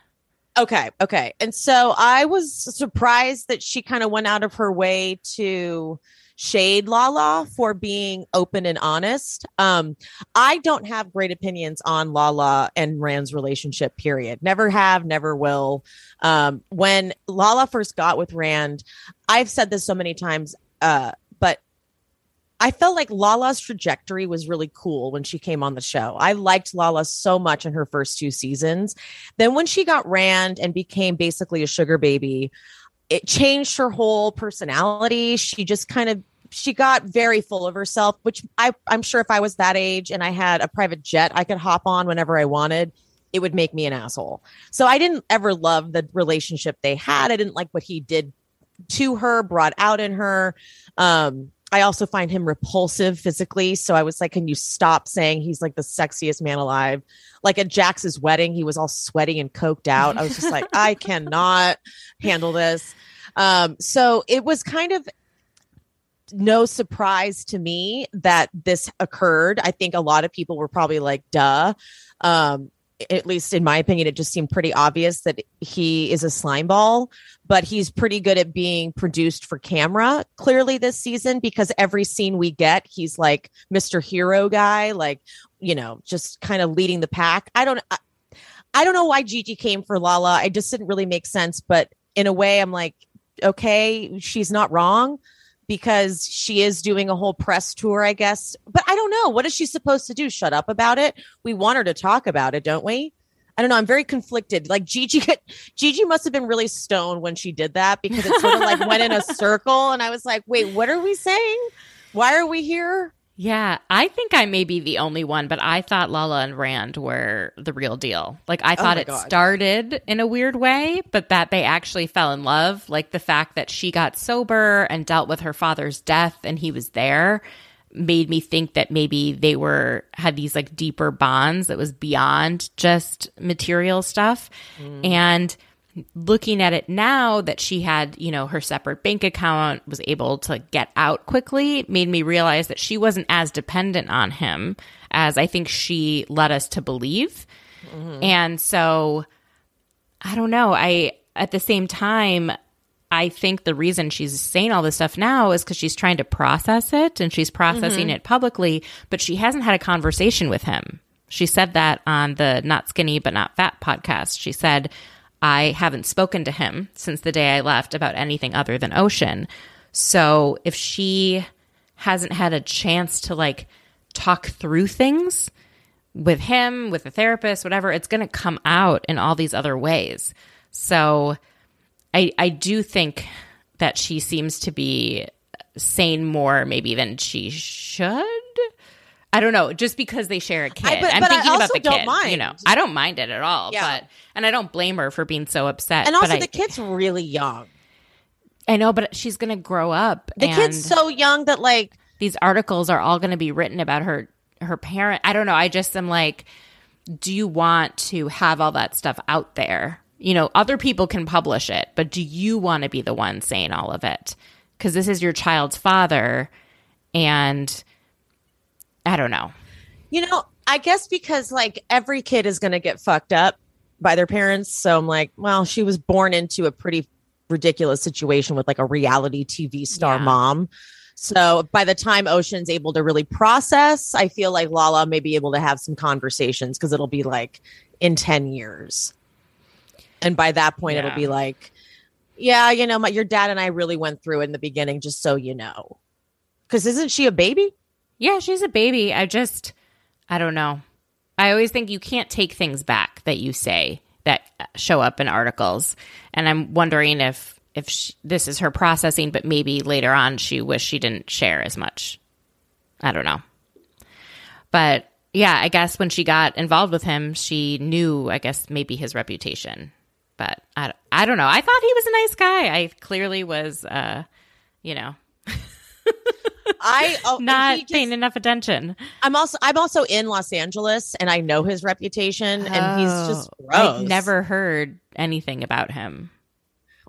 Okay, okay. And so I was surprised that she kind of went out of her way to shade Lala for being open and honest. Um, I don't have great opinions on Lala and Rand's relationship, period. Never have, never will. Um, when Lala first got with Rand, I've said this so many times, uh, I felt like Lala's trajectory was really cool when she came on the show. I liked Lala so much in her first two seasons. Then when she got Rand and became basically a sugar baby, it changed her whole personality. She just kind of she got very full of herself, which I, I'm sure if I was that age and I had a private jet I could hop on whenever I wanted, it would make me an asshole. So I didn't ever love the relationship they had. I didn't like what he did to her, brought out in her. Um, I also find him repulsive physically. So I was like, can you stop saying he's like the sexiest man alive? Like at Jax's wedding, he was all sweaty and coked out. I was just like, I <laughs> cannot handle this. Um, so it was kind of no surprise to me that this occurred. I think a lot of people were probably like, duh. Um, at least in my opinion, it just seemed pretty obvious that he is a slime ball, but he's pretty good at being produced for camera clearly this season because every scene we get, he's like Mr. Hero guy, like, you know, just kind of leading the pack. I don't, I, I don't know why Gigi came for Lala. I just didn't really make sense, but in a way, I'm like, okay, she's not wrong because she is doing a whole press tour, I guess. But I don't know. What is she supposed to do? Shut up about it? We want her to talk about it, don't we? I don't know. I'm very conflicted. Like Gigi, <laughs> Gigi must have been really stoned when she did that because it sort of like went in a <laughs> circle, and I was like, "Wait, what are we saying? Why are we here?" Yeah, I think I may be the only one, but I thought Lala and Rand were the real deal. Like I oh thought my it God. started in a weird way, but that they actually fell in love. Like the fact that she got sober and dealt with her father's death and he was there made me think that maybe they were had these like deeper bonds that was beyond just material stuff. Mm. And looking at it now that she had, you know, her separate bank account, was able to get out quickly, made me realize that she wasn't as dependent on him as I think she led us to believe. Mm-hmm. And so I don't know. I at the same time I think the reason she's saying all this stuff now is because she's trying to process it and she's processing mm-hmm. it publicly, but she hasn't had a conversation with him. She said that on the Not Skinny But Not Fat podcast. She said, I haven't spoken to him since the day I left about anything other than Ocean. So if she hasn't had a chance to like talk through things with him, with a therapist, whatever, it's going to come out in all these other ways. So I I do think that she seems to be saying more maybe than she should. I don't know, just because they share a kid. I- but- I'm but thinking about the don't kid. You know, I don't mind it at all. Yeah. But and I don't blame her for being so upset. And also, but I, the kid's really young. I know, but she's gonna grow up. The kid's so young that like these articles are all gonna be written about her her parent. I don't know. I just am like, do you want to have all that stuff out there? You know, other people can publish it, but do you want to be the one saying all of it? Because this is your child's father, and I don't know. You know, I guess because like every kid is going to get fucked up by their parents. So I'm like, well, she was born into a pretty ridiculous situation with like a reality TV star Yeah. mom. So by the time Ocean's able to really process, I feel like Lala may be able to have some conversations because it'll be like in 10 years. And by that point, Yeah. it'll be like, yeah, you know, my, your dad and I really went through it in the beginning, just so you know. Because isn't she a baby? Yeah, she's a baby. I just, I don't know. I always think you can't take things back that you say that show up in articles, and I'm wondering if if she, this is her processing, but maybe later on she wished she didn't share as much. I don't know, but yeah, I guess when she got involved with him, she knew, I guess maybe his reputation, but I, I don't know. I thought he was a nice guy. I clearly was, uh, you know, I <laughs> oh, not just- paying enough attention. I'm also I'm also in Los Angeles and I know his reputation and he's just Oh, gross. I've never heard anything about him.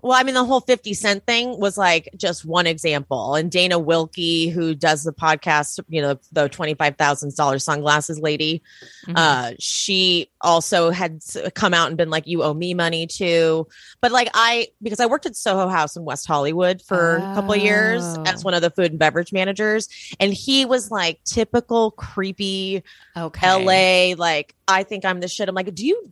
Well, I mean, the whole 50 Cent thing was like just one example. And Dana Wilkey, who does the podcast, you know, the $25,000 sunglasses lady, Mhm. uh, she also had come out and been like, you owe me money too. But like, I, because I worked at Soho House in West Hollywood for a couple of years Oh. as one of the food and beverage managers. And he was like typical creepy okay. LA, like, I think I'm the shit. I'm like, do you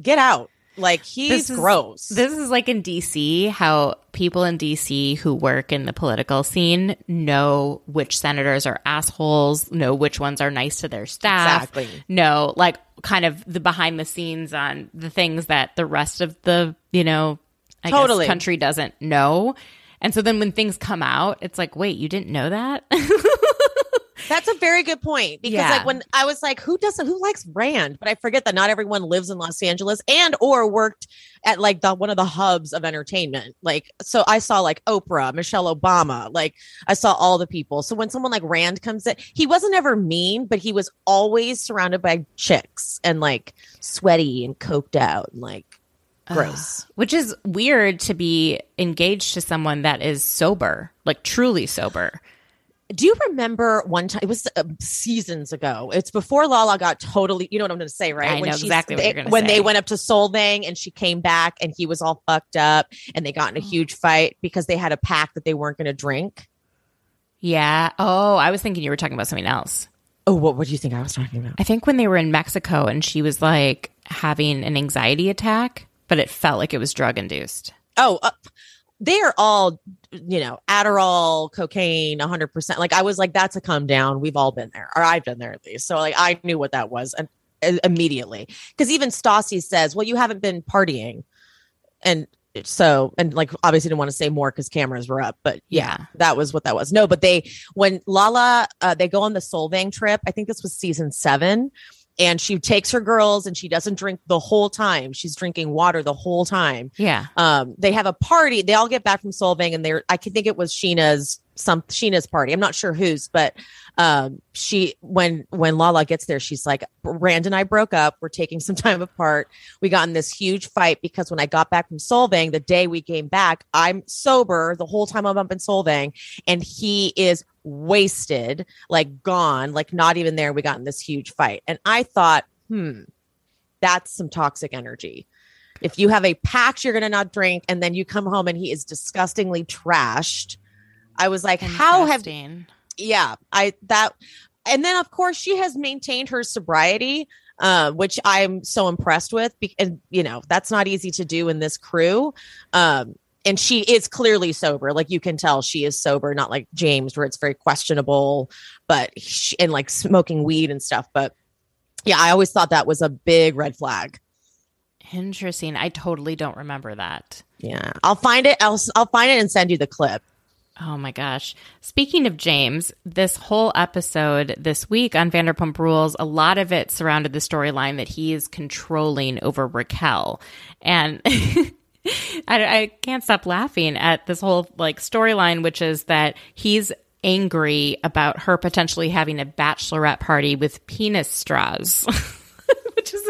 get out? Like, he's This is- gross. This is like in DC, how people in DC who work in the political scene know which senators are assholes, know which ones are nice to their staff, Exactly. know like kind of the behind the scenes on the things that the rest of the, you know, I Totally. guess country doesn't know. And so then when things come out, it's like, wait, you didn't know that? <laughs> That's a very good point because Yeah. like when I was like, who doesn't who likes Rand? But I forget that not everyone lives in Los Angeles and or worked at like the one of the hubs of entertainment. Like so I saw like Oprah, Michelle Obama, like I saw all the people. So when someone like Rand comes in, he wasn't ever mean, but he was always surrounded by chicks and like sweaty and coked out and like gross. Which is weird to be engaged to someone that is sober, like truly sober. Do you remember one time? It was uh, seasons ago. It's before Lala got totally. You know what I'm going to say, right? I know she's- exactly what they- when say. they went up to Solvang and she came back and he was all fucked up and they got in a huge fight because they had a pack that they weren't going to drink. Yeah. Oh, I was thinking you were talking about something else. Oh, what what do you think I was talking about? I think when they were in Mexico and she was like having an anxiety attack, but it felt like it was drug induced. Oh, uh, they are all, you know, Adderall, cocaine, 100%. Like I was like, that's a come down. We've all been there, or I've been there at least. So like I knew what that was and, uh, immediately. Because even Stassi says, well, you haven't been partying. And so, and like obviously didn't want to say more because cameras were up, but yeah, Yeah. that was what that was. No, but they, when Lala, uh, they go on the Solvang trip, I think this was season seven and she takes her girls and she doesn't drink the whole time. She's drinking water the whole time Yeah. um they have a party they all get back from Solvang and they're i can think it was Scheana's some Scheana's party. I'm not sure whose but um she when when lala gets there she's like rand and i broke up. We're taking some <laughs> time apart. We got in this huge fight because when i got back from solvang the day we came back i'm sober the whole time i'm up in solvang and he is wasted like gone like not even there. We got in this huge fight. And i thought hmm that's some toxic energy. If you have a pact you're going to not drink and then you come home and he is disgustingly trashed i was like how have yeah i that and then of course she has maintained her sobriety uh, which i'm so impressed with be- and you know that's not easy to do in this crew um and she is clearly sober like you can tell she is sober not like james where it's very questionable but she, and like smoking weed and stuff but yeah i always thought that was a big red flag Interesting. I totally don't remember that. Yeah, I'll find it. I'll I'll find it and send you the clip. Oh my gosh. Speaking of James, this whole episode this week on Vanderpump Rules, a lot of it surrounded the storyline that he is controlling over Raquel. And <laughs> I, I can't stop laughing at this whole like storyline, which is that he's angry about her potentially having a bachelorette party with penis straws. <laughs>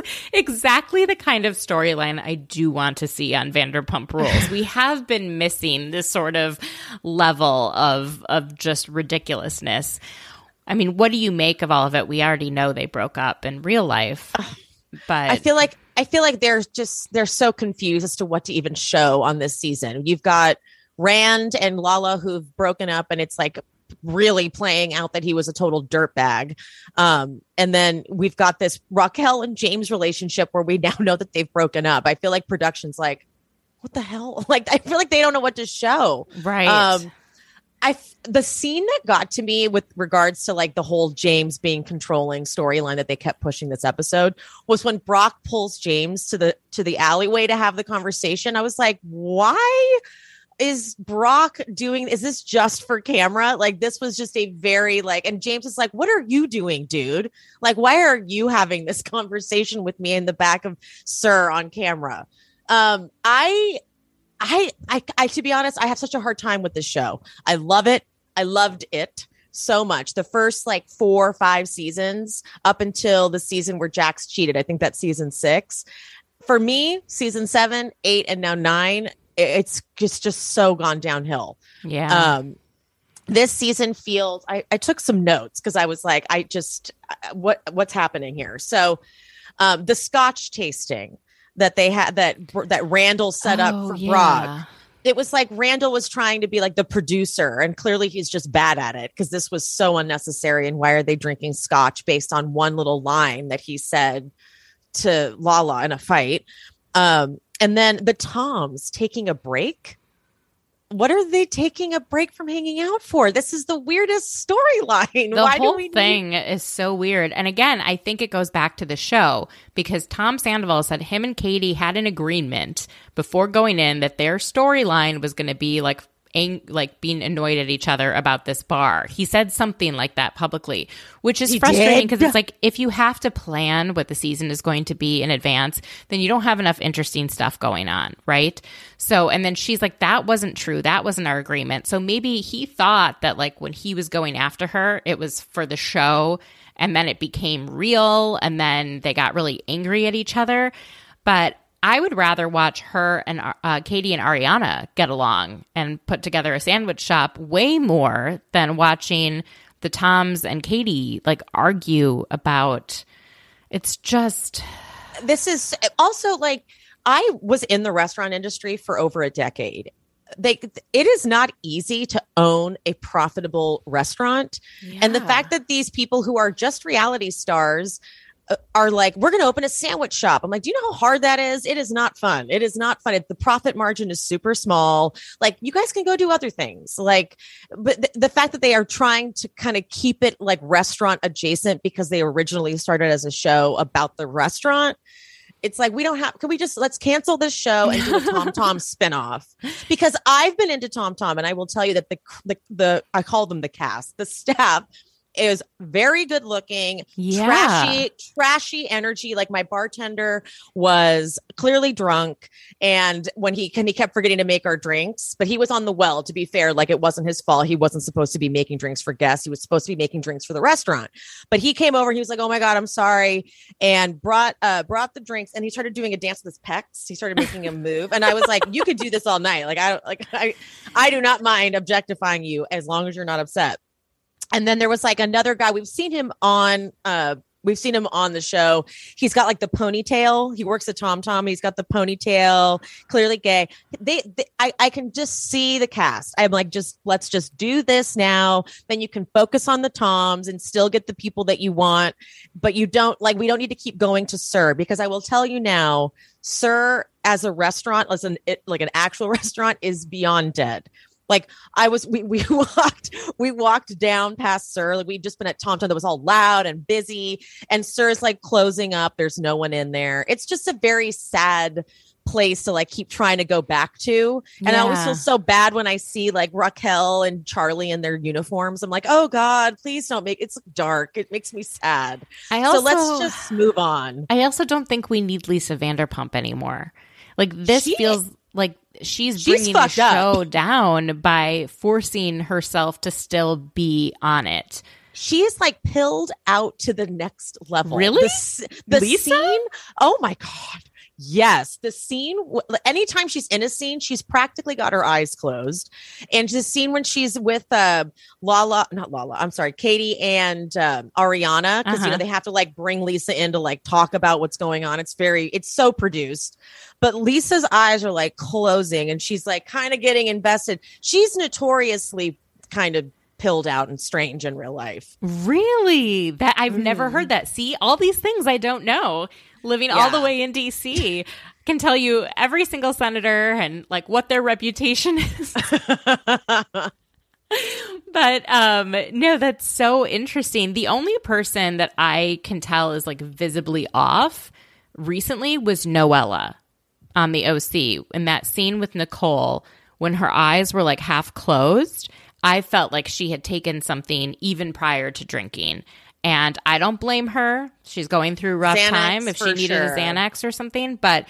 <laughs> Exactly the kind of storyline I do want to see on Vanderpump Rules. we <laughs> have been missing this sort of level of of just ridiculousness. I mean, what do you make of all of it? We already know they broke up in real life, but I feel like I feel like they're just they're so confused as to what to even show on this season. You've got Rand and Lala who've broken up, and it's like really playing out that he was a total dirtbag. Um, and then we've got this Raquel and James relationship where we <laughs> now know that they've broken up. I feel like production's like, what the hell? <laughs> Like, I feel like they don't know what to show. Right. Um, I the scene that got to me with regards to like the whole James being controlling storyline that they kept pushing this episode was when Brock pulls James to the to the alleyway to have the conversation. I was like, why is Brock doing is this just for camera? Like this was just a very like and James is like, "What are you doing, dude? Like why are you having this <laughs> conversation with me in the back of SUR on camera?" Um I I, I, I, to be honest, I have such a hard time with this show. I love it. I loved it so much. The first like four or five seasons up until the season where Jax cheated. I think that's season six. For me, season seven, eight, and now nine, it's just just so gone downhill. Yeah. Um, this season feels. I, I took some notes because I was like, I just what what's happening here. So, um, the Scotch tasting that they had that that Randall set oh, up for yeah. Brock. It was like Randall was trying to be like the producer, and clearly he's just bad at it because this was so unnecessary. And why are they drinking scotch based on one little line that he said to Lala in a fight? Um, and then the Toms taking a break what are they taking a break from hanging out for? This is the weirdest storyline. The Why whole do we thing need- is so weird. And again, I think it goes back to the show because Tom Sandoval said him and Katie had an agreement before going in that their storyline was going to be like ang- like being annoyed at each other about this bar. He said something like that publicly, which is He frustrating because it's like if you have to plan what the season is going to be in advance, then you don't have enough interesting stuff going on, right? So, and then she's like, that wasn't true. That wasn't our agreement. So maybe he thought that like when he was going after her, it was for the show and then it became real and then they got really angry at each other. But I would rather watch her and uh, Katie and Ariana get along and put together a sandwich shop way more than watching the Toms and Katie like argue about. It's just this is also like I was in the restaurant industry for over a decade. They it is not easy to own a profitable restaurant. And the fact that these people who are just reality stars uh, Uh, are like, we're going to open a sandwich shop. I'm like, do you know how hard that is? It is not fun. It is not fun. It, the profit margin is super small. Like, you guys can go do other things. Like, but th- the fact that they are trying to kind of keep it like restaurant adjacent because they originally started as a show about the restaurant. It's like we don't have. Can we just let's cancel this show and do a Tom <laughs> Tom spinoff? Because I've been into Tom Tom, and I will tell you that the the the I call them the cast, the staff is very good looking, Yeah. trashy, trashy energy. Like my bartender was clearly drunk, and when he can, he kept forgetting to make our drinks. But he was on the well. To be fair, like it wasn't his fault. He wasn't supposed to be making drinks for guests. He was supposed to be making drinks for the restaurant. But he came over. He was like, "Oh my god, I'm sorry," and brought uh brought the drinks. And he started doing a dance with his pecs. He started making a move, and I was like, "You could do this all night. Like I don't like I I do not mind objectifying you as long as you're not upset." And then there was like another guy we've seen him on uh we've seen him on the show. He's got like the ponytail. He works at tom tom. He's got the ponytail clearly gay. They, they I, I can just see the cast. I'm like just let's just do this now. Then you can focus on the toms and still get the people that you want but you don't like we don't need to keep going to SUR because i will tell you now SUR as a restaurant as an it, like an actual <laughs> restaurant is beyond dead like I was, we we <laughs> walked, we walked down past SUR. Like we'd just been at Tom that was all loud and busy, and SUR's like closing up. There's no one in there. It's just a very sad place to like keep trying to go back to. And I always feel so bad when I see like Raquel and Charlie in their uniforms. I'm like, oh God, please don't make it's dark. It makes me sad. I also so let's just move on. I also don't think we need Lisa Vanderpump anymore. Like this She- feels like she's She's bringing the fucked up. show down by forcing herself to still be on it. she is like pilled out to the next level. Really? The, the Lisa? scene. Oh my god. Yes, the scene. Anytime she's in a scene, she's practically got her eyes closed. And the scene when she's with uh, Lala, not Lala, I'm sorry, Katie and uh, Ariana, because uh-huh. you know uh-huh. they have to like bring Lisa in to like talk about what's going on. It's very, it's so produced. But Lisa's eyes are like closing, and she's like kind of getting invested. She's notoriously kind of pilled out and strange in real life. Really? That I've mm. never heard that. See, all these things I don't know living yeah. all the way in DC can tell you every single senator and like what their reputation <laughs> is. but um no that's so interesting the only person that i can tell is like visibly off recently was noella on the oc in that scene with nicole when her eyes were like half closed i felt like she had taken something even prior to drinking and I don't blame her. She's going through rough Xanax time if she needed sure. a Xanax or something. But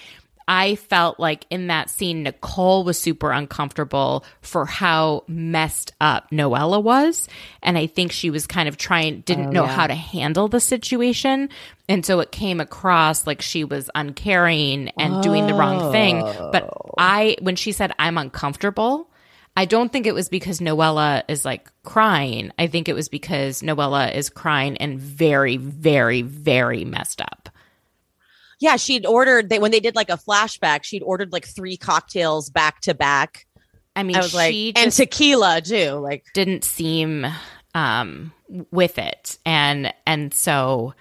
I felt like in that scene, Nicole was super uncomfortable for how messed up Noella was. And I think she was kind of trying, didn't oh, know yeah. how to handle the situation. And so it came across like she was uncaring and oh. doing the wrong thing. But oh. I, when she said, I'm uncomfortable, I don't think it was because Noella is like crying. I think it was because Noella is crying and very, very, very messed up. Yeah, she'd ordered they when they did like a flashback, she'd ordered like three cocktails back to back. I mean, I was like, and tequila too. Like, didn't seem um with it, and and so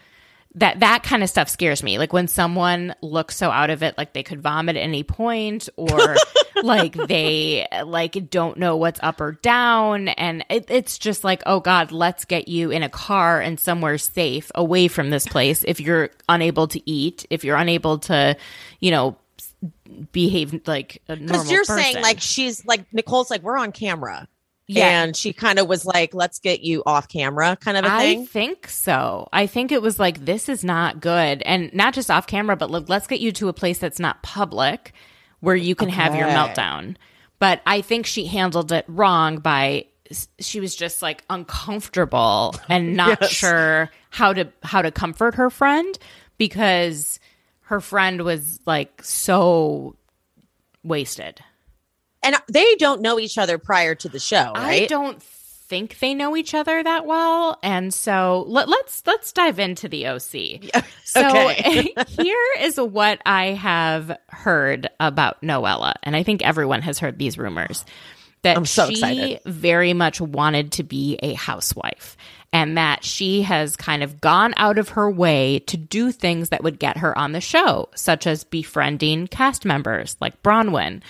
that that kind of stuff scares me. Like when someone looks so out of it like they could vomit at any point or <laughs> like they like don't know what's up or down. And it, it's just like oh god let's get you in a car and somewhere safe away from this place if you're unable to eat if you're unable to you know behave like a normal because you're person. saying like she's like nicole's like we're on camera yeah. And she kind of was like, let's get you off camera kind of a thing. I think so. I think it was like, this is not good. And not just off camera, but look, let's get you to a place that's not public where you can okay. have your meltdown. But I think she handled it wrong by she was just like uncomfortable and <laughs> not yes. sure how to how to comfort her friend because her friend was like so wasted and they don't know each other prior to the show, right? I don't think they know each other that well, and so let, us let's, let's dive into the OC. So <laughs> <laughs> here is what I have heard about Noella, and I think everyone has heard these rumors that I'm so she excited. very much wanted to be a housewife and that she has kind of gone out of her way to do things that would get her on the show, such as befriending cast members like Braunwyn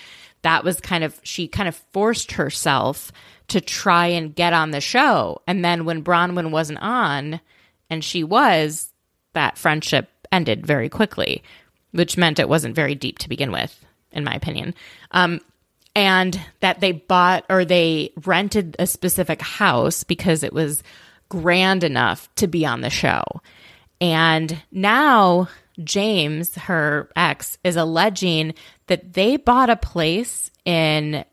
that was kind of, she kind of forced herself to try and get on the show. And then when Braunwyn wasn't on and she was, that friendship ended very quickly, which meant it wasn't very deep to begin with, in my opinion. Um, and that they bought or they rented a specific house because it was grand enough to be on the show. And now James, her ex, is alleging that they bought a place in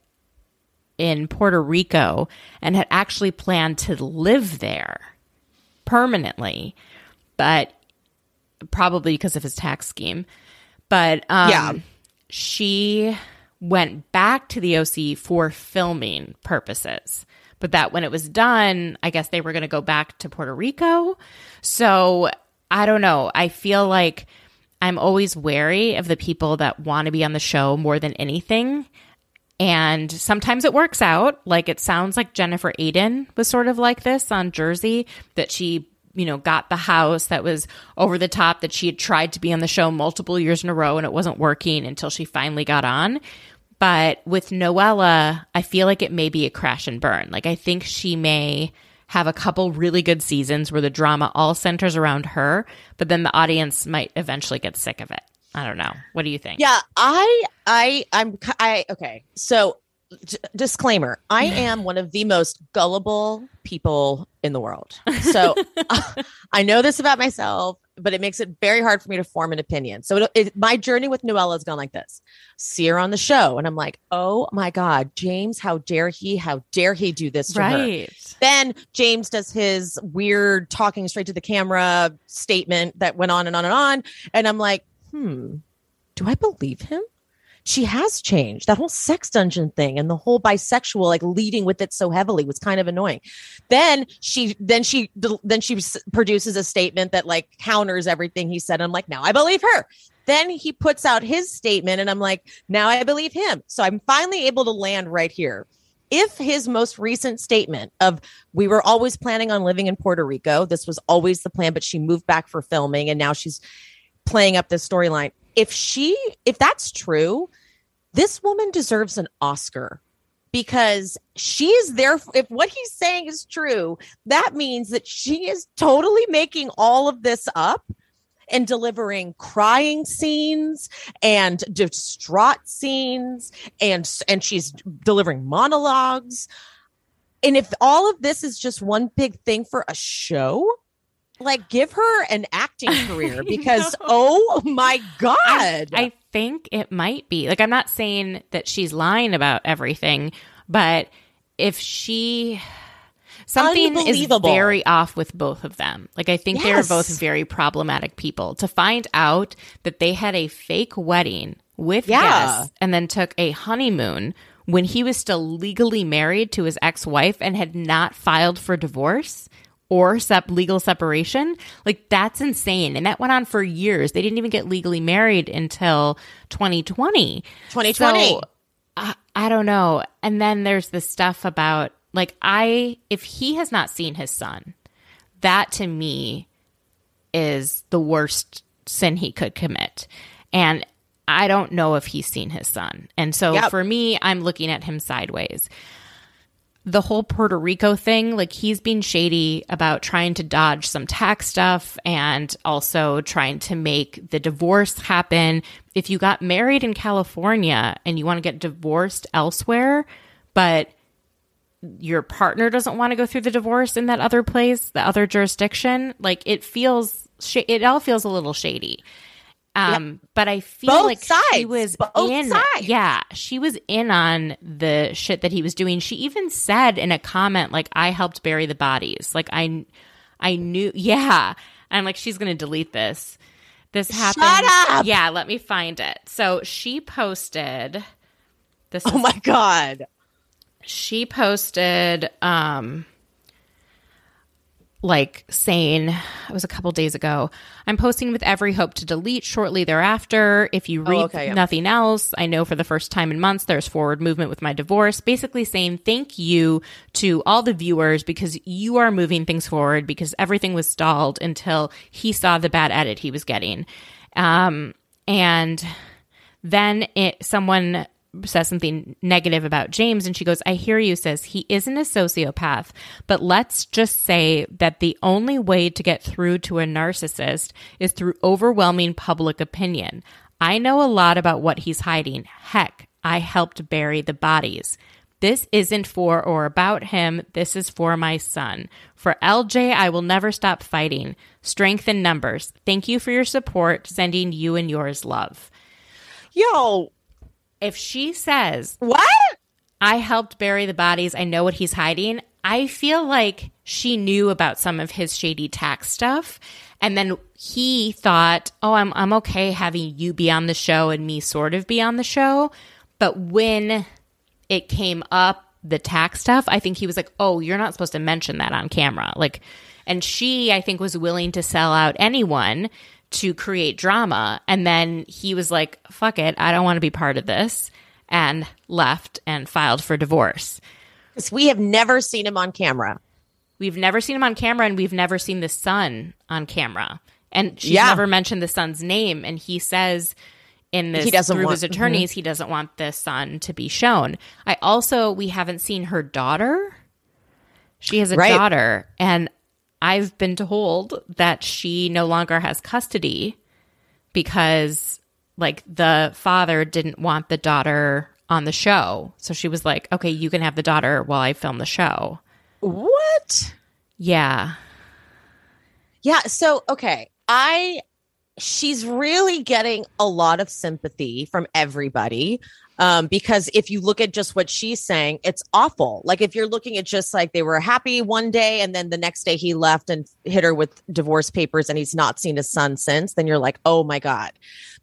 in Puerto Rico and had actually planned to live there permanently, but probably because of his tax scheme. But um, yeah, she went back to the OC for filming purposes. But that when it was done, I guess they were going to go back to Puerto Rico. So I don't know. I feel like I'm always wary of the people that want to be on the show more than anything. And sometimes it works out. Like it sounds like Jennifer Aydin was sort of like this on Jersey, that she, you know, got the house that was over the top, that she had tried to be on the show multiple years in a row and it wasn't working until she finally got on. But with Noella, I feel like it may be a crash and burn. Like I think she may have a couple really good seasons where the drama all centers around her, but then the audience might eventually get sick of it. I don't know. What do you think? Yeah, I, I, I'm, I, okay. So, d- disclaimer I <sighs> am one of the most gullible people in the world. <laughs> So, uh, <laughs> I know this about myself but it makes it very hard for me to form an opinion. So it, it, my journey with Noella has gone like this: see her on the show, and I'm like, oh my god, James, how dare he? How dare he do this to right. her? Then James does his weird talking straight to the camera statement that went on and on and on, and I'm like, hmm. do I believe him? She has changed. That whole sex dungeon thing and the whole bisexual, like leading with it so heavily, was kind of annoying. Then she, then she, then she produces a statement that like counters everything he said. I'm like, now I believe her. Then he puts out his statement, and I'm like, now I believe him. So I'm finally able to land right here if his most recent statement of we were always planning on living in Puerto Rico, this was always the plan, but she moved back for filming and now she's playing up this storyline. If she, if that's true, this woman deserves an Oscar because she is there. If what he's saying is true, that means that she is totally making all of this up and delivering crying scenes and distraught scenes and and she's delivering monologues and if all of this is just one big thing for a show like give her an acting <laughs> career because oh my god I, I think it might be like i'm not saying that she's lying about everything but if she something is very off with both of them. Like I think yes. they're both very problematic people. To find out that they had a fake wedding with yeah. guests and then took a honeymoon when he was still legally married to his ex-wife and had not filed for divorce or sep- legal separation. Like that's insane. And that went on for years. They didn't even get legally married until 2020. 2020. So, uh, I don't know. And then there's the stuff about like I if he has not seen his son, that to me is the worst sin he could commit. And I don't know if he's seen his son. And so yep. for me, I'm looking at him sideways. The whole Puerto Rico thing, like he's being shady about trying to dodge some tax stuff and also trying to make the divorce happen. If you got married in California and you want to get divorced elsewhere, but your partner doesn't want to go through the divorce in that other place, the other jurisdiction, like it feels it all feels a little shady. Um, but I feel Both like sides. she was Both in, sides. yeah, she was in on the shit that he was doing. She even said in a comment, like, "I helped bury the bodies." Like, I, I knew, yeah. I'm like, she's gonna delete this. This happened. Shut up. Yeah, let me find it. So she posted. This. Oh is, my god she posted um like saying it was a couple days ago. I'm posting with every hope to delete shortly thereafter. If you oh, read oh, okay, yeah. nothing else i know for the first time in months there's forward movement with my divorce. Basically saying thank you to all the viewers because you are moving things forward because everything was stalled until he saw the bad edit he was getting. Um, and then it someone says something negative about James and she goes, I hear you, says he isn't a sociopath, but let's just say that the only way to get through to a narcissist is through overwhelming public opinion. I know a lot about what he's hiding. Heck, I helped bury the bodies. This isn't for or about him. This is for my son. For LJ, I will never stop fighting. Strength in numbers. Thank you for your support. Sending you and yours love. Yo, if she says, What? I helped bury the bodies, I know what he's hiding, I feel like she knew about some of his shady tax stuff. And then he thought, oh, I'm, I'm okay having you be on the show and me sort of be on the show. But when it came up, the tax stuff, I think he was like, oh, you're not supposed to mention that on camera. Like, and she, I think, was willing to sell out anyone to create drama. And then he was like, fuck it, I don't want to be part of this, and left and filed for divorce. Because we have never seen him on camera. We've never seen him on camera, and we've never seen the son on camera. And she's yeah. never mentioned the son's name. And he says in this he doesn't through want, his attorneys, mm-hmm. he doesn't want the son to be shown. I also we haven't seen her daughter. She has a right. daughter, and I've been told that she no longer has custody because like the father didn't want the daughter on the show. So she was like, "Okay, you can have the daughter while I film the show." What? Yeah. Yeah, so okay, I she's really getting a lot of sympathy from everybody. Um, because if you look at just what she's saying, it's awful. Like if you're looking at just like they were happy one day and then the next day he left and hit her with divorce papers and he's not seen his son since, then you're like, oh my God.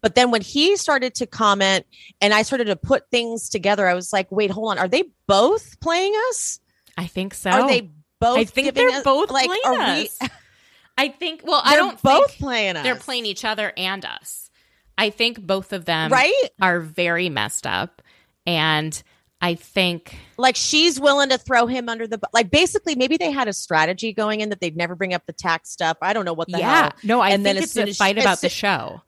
But then when he started to comment and I started to put things together, I was like, wait, hold on. Are they both playing us? I think so. Are they both? I think they're us- both like, playing us. we- I think. Well, I they're don't both playing us. they're playing each other and us. I think both of them right. are very messed up, and I think like she's willing to throw him under the bu- like basically maybe they had a strategy going in that they'd never bring up the tax stuff. I don't know what the yeah, hell. No, I And then think as it's a fight she- about the show.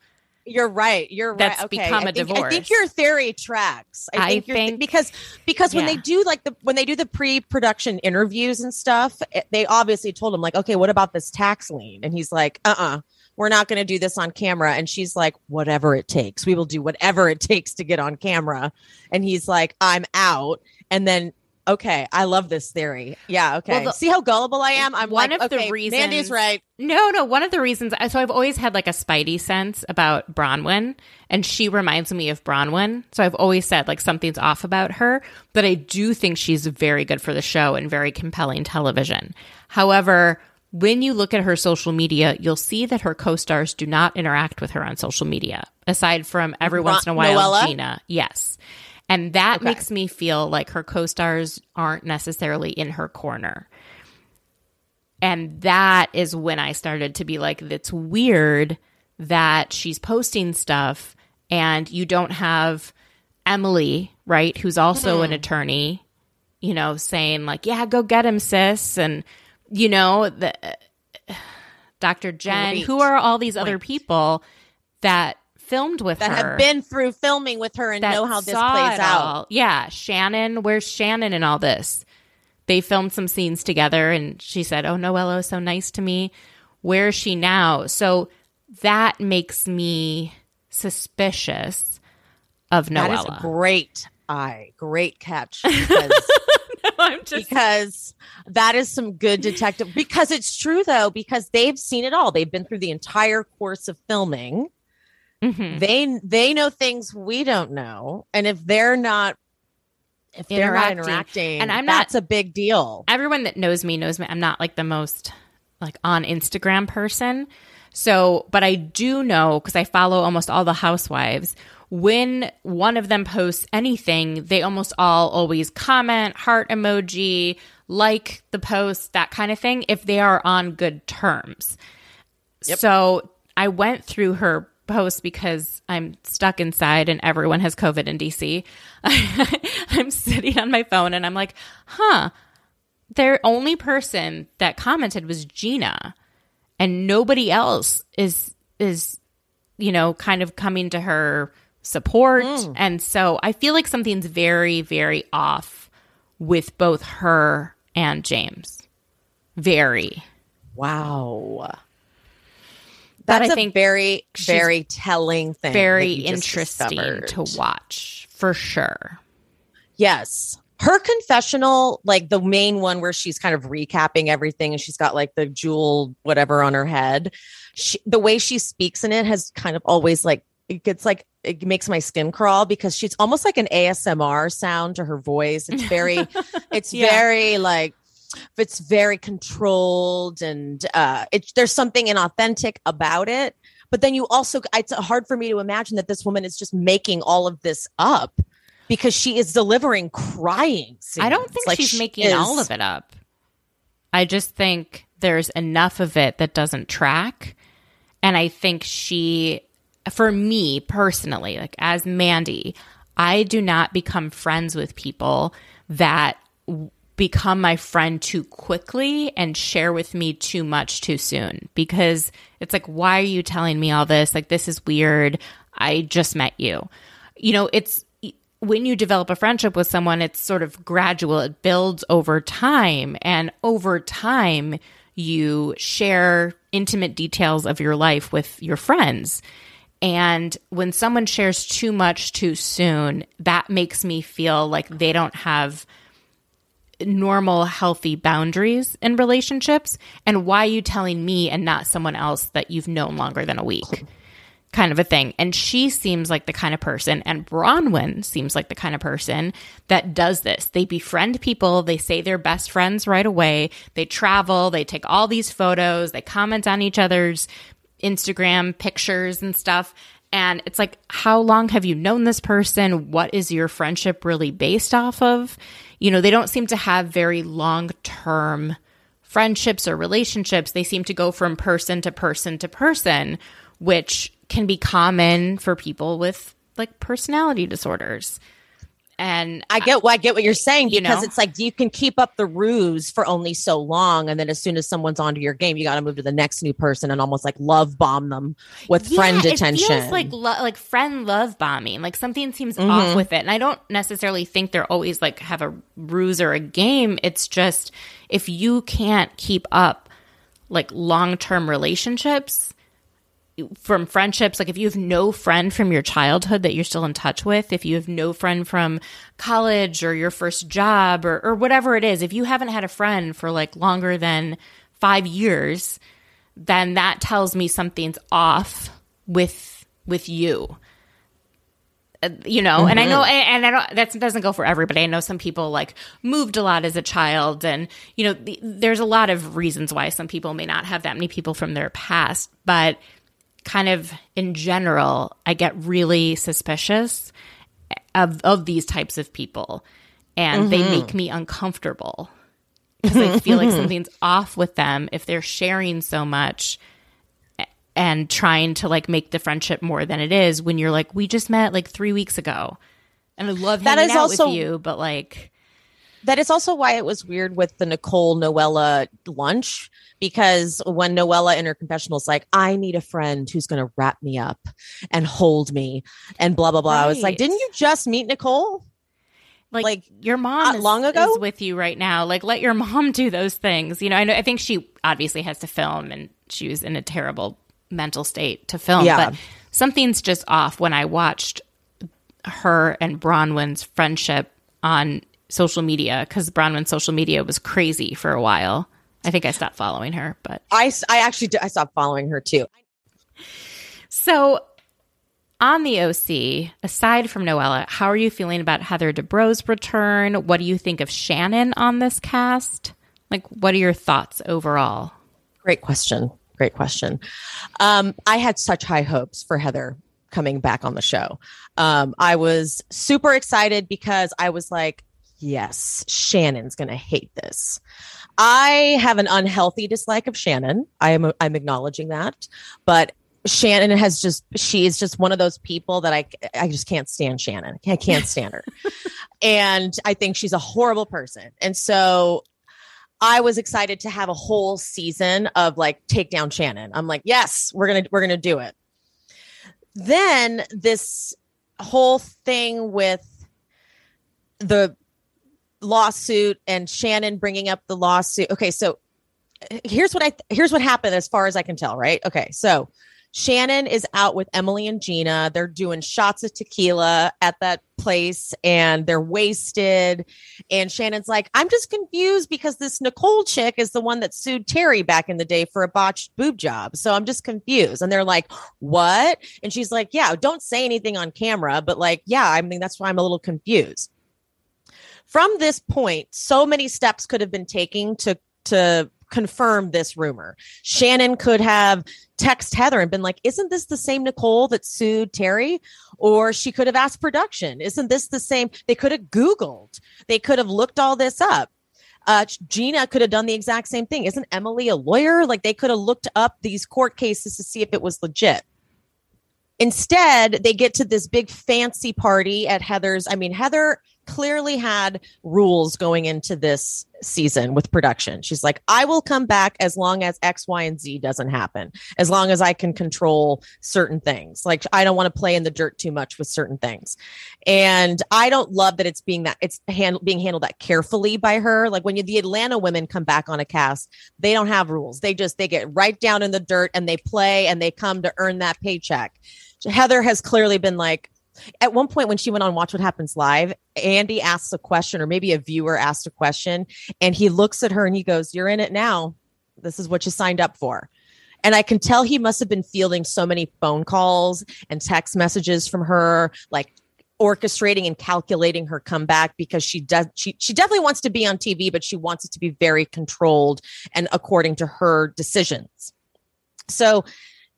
you're right. You're That's right okay. become I a think, I think your theory tracks. I I think, you're th- think- because because when they do like the when they do the pre-production interviews and stuff it- they obviously told him like okay what about this tax lien? And he's like uh-uh we're not going to do this on camera. And she's like whatever it takes. We will do whatever it takes to get on camera. And he's like i'm out. And then okay i love this theory. Yeah okay. Well, the- see how gullible i am? I'm One like, of the reasons- mandy's right. No, no. One of the reasons, so I've always had like a spidey sense about Braunwyn, and she reminds me of Braunwyn. So I've always said like something's off about her, but I do think she's very good for the show and very compelling television. However, when you look at her social media, you'll see that her co stars do not interact with her on social media, aside from every once in a while, Noella? Gina. Yes. And that Okay. makes me feel like her co stars aren't necessarily in her corner. And that is when I started to be like, it's weird that she's posting stuff and you don't have Emily, right, who's also an mm-hmm. attorney, you know, saying like, yeah, go get him, sis. And, you know, the, Dr. Jen, Great who are all these other point. people that filmed with her? that her have been through filming with her and know how this plays out. Yeah, Shannon, where's Shannon in all this? They filmed some scenes together and she said, Oh, Noella is so nice to me. Where is she now? So that makes me suspicious of that is a Noella. great eye great catch <laughs> because <laughs> I'm just because that is some good detective because it's true though because they've seen it all they've been through the entire course of filming Mhm. they they know things we don't know and if they're not if they're not Interacting. interacting And I'm not- that's a big deal everyone that knows me knows me. I'm not like the most like on Instagram person. So, but I do know because I follow almost all the housewives. When one of them posts anything, they almost all always comment, heart emoji, like the post, that kind of thing, if they are on good terms. So I went through her post because I'm stuck inside and everyone has COVID in DC. <laughs> I'm sitting on my phone and I'm like, huh, their only person that commented was Gina and nobody else is is you know kind of coming to her support mm. and so I feel like something's very very off with both her and James. Very. wow But that's I a think very very telling thing very interesting to watch for sure. Yes. Her confessional, like the main one where she's kind of recapping everything and she's got like the jewel whatever on her head. She, the way she speaks in it has kind of always like it gets like it makes my skin crawl because she's almost like an ASMR sound to her voice. It's very <laughs> it's Yeah. very like it's very controlled and uh it there's something inauthentic about it. But then you also it's hard for me to imagine that this woman is just making all of this up because she is delivering crying. I don't think Like, she's she making is- all of it up. I just think there's enough of it that doesn't track. And I think she, for me personally, like as Mandy, I do not become friends with people that become my friend too quickly and share with me too much too soon because it's like, why are you telling me all this? Like, this is weird. I just met you. You know, it's when you develop a friendship with someone, it's sort of gradual. It builds over time. And over time, you share intimate details of your life with your friends. And when someone shares too much too soon, that makes me feel like they don't have normal, healthy boundaries in relationships. And why are you telling me and not someone else that you've known longer than a week? kind of a thing. And she seems like the kind of person, and Braunwyn seems like the kind of person that does this. They befriend people, they say they're best friends right away, they travel, they take all these photos, they comment on each other's Instagram pictures and stuff. And it's like, how long have you known this person? What is your friendship really based off of? You know, they don't seem to have very long term friendships or relationships. They seem to go from person to person to person, which can be common for people with like personality disorders. And I get what I get what you're saying You because know? it's like you can keep up the ruse for only so long, and then as soon as someone's onto your game, you got to move to the next new person and almost like love bomb them with friend attention. It feels like lo- like friend love bombing. Like something seems Mm-hmm. off with it, and I don't necessarily think they're always like have a ruse or a game. It's just if you can't keep up like long term relationships from friendships like if you have no friend from your childhood that you're still in touch with if you have no friend from college or your first job or, or whatever it is if you haven't had a friend for like longer than five years then that tells me something's off with with you. Uh, you know and i know and i don't that doesn't go for everybody. I know some people like moved a lot as a child and you know the, there's a lot of reasons why some people may not have that many people from their past but kind of in general i get really suspicious of of these types of people. And they mm-hmm. make me uncomfortable because i feel like <laughs> something's off with them if they're sharing so much and trying to like make the friendship more than it is when you're like we just met like three weeks ago. And i love That is out also- with you but like that is also why it was weird with the Nicole Noella lunch because when Noella in her confessional is like, I need a friend who's going to wrap me up and hold me and blah, blah, blah. I was like, didn't you just meet Nicole? like, Like, your mom uh, is, long ago? is with you right now like let your mom <laughs> do those things you know i know i think she obviously has to film and she was in a terrible mental state to film Yeah. but something's just off when i watched her and braunwyn's friendship on social media because braunwyn's social media was crazy for a while i think i stopped following her but I, I actually, did, I stopped following her too. So, on the OC, aside from Noella, how are you feeling about Heather Dubrow's return? What do you think of Shannon on this cast? Like, what are your thoughts overall? Great question. Great question. Um, I had such high hopes for Heather coming back on the show. Um, I was super excited because I was like, yes, Shannon's going to hate this. I have an unhealthy dislike of Shannon. I am I'm acknowledging that, but Shannon has just she is just one of those people that I I just can't stand Shannon. I can't <laughs> stand her. and I think she's a horrible person. And so I was excited to have a whole season of like take down Shannon. I'm like, yes, we're gonna we're gonna do it. Then this whole thing with the lawsuit and Shannon bringing up the lawsuit. Okay, so here's what I here's what happened as far as I can tell. Right? Okay, so Shannon is out with Emily and Gina. They're doing shots of tequila at that place and they're wasted. And Shannon's like, I'm just confused because this Nicole chick is the one that sued Terry back in the day for a botched boob job. So I'm just confused. And they're like, What? And she's like, Yeah, don't say anything on camera, but like, yeah, I mean, that's why I'm a little confused. From this point, so many steps could have been taken to to confirm this rumor. Shannon could have text Heather and been like, "Isn't this the same Nicole that sued Terry?" Or she could have asked production, "Isn't this the same?" They could have Googled. They could have looked all this up. Uh, Gina could have done the exact same thing. Isn't Emily a lawyer? Like they could have looked up these court cases to see if it was legit. Instead, they get to this big fancy party at Heather's. I mean, Heather clearly had rules going into this season with production. She's like, I will come back as long as X, Y, and Z doesn't happen, as long as I can control certain things. Like, I don't want to play in the dirt too much with certain things. And I don't love that it's being that it's hand, being handled that carefully by her. Like when you, the Atlanta women come back on a cast, they don't have rules. They just, they get right down in the dirt and they play and they come to earn that paycheck. Heather has clearly been like, at one point when she went on Watch What Happens Live, Andy asks a question, or maybe a viewer asked a question, and he looks at her and he goes, You're in it now. This is what you signed up for. And I can tell he must have been fielding so many phone calls and text messages from her, like orchestrating and calculating her comeback because she does she she definitely wants to be on TV, but she wants it to be very controlled and according to her decisions. So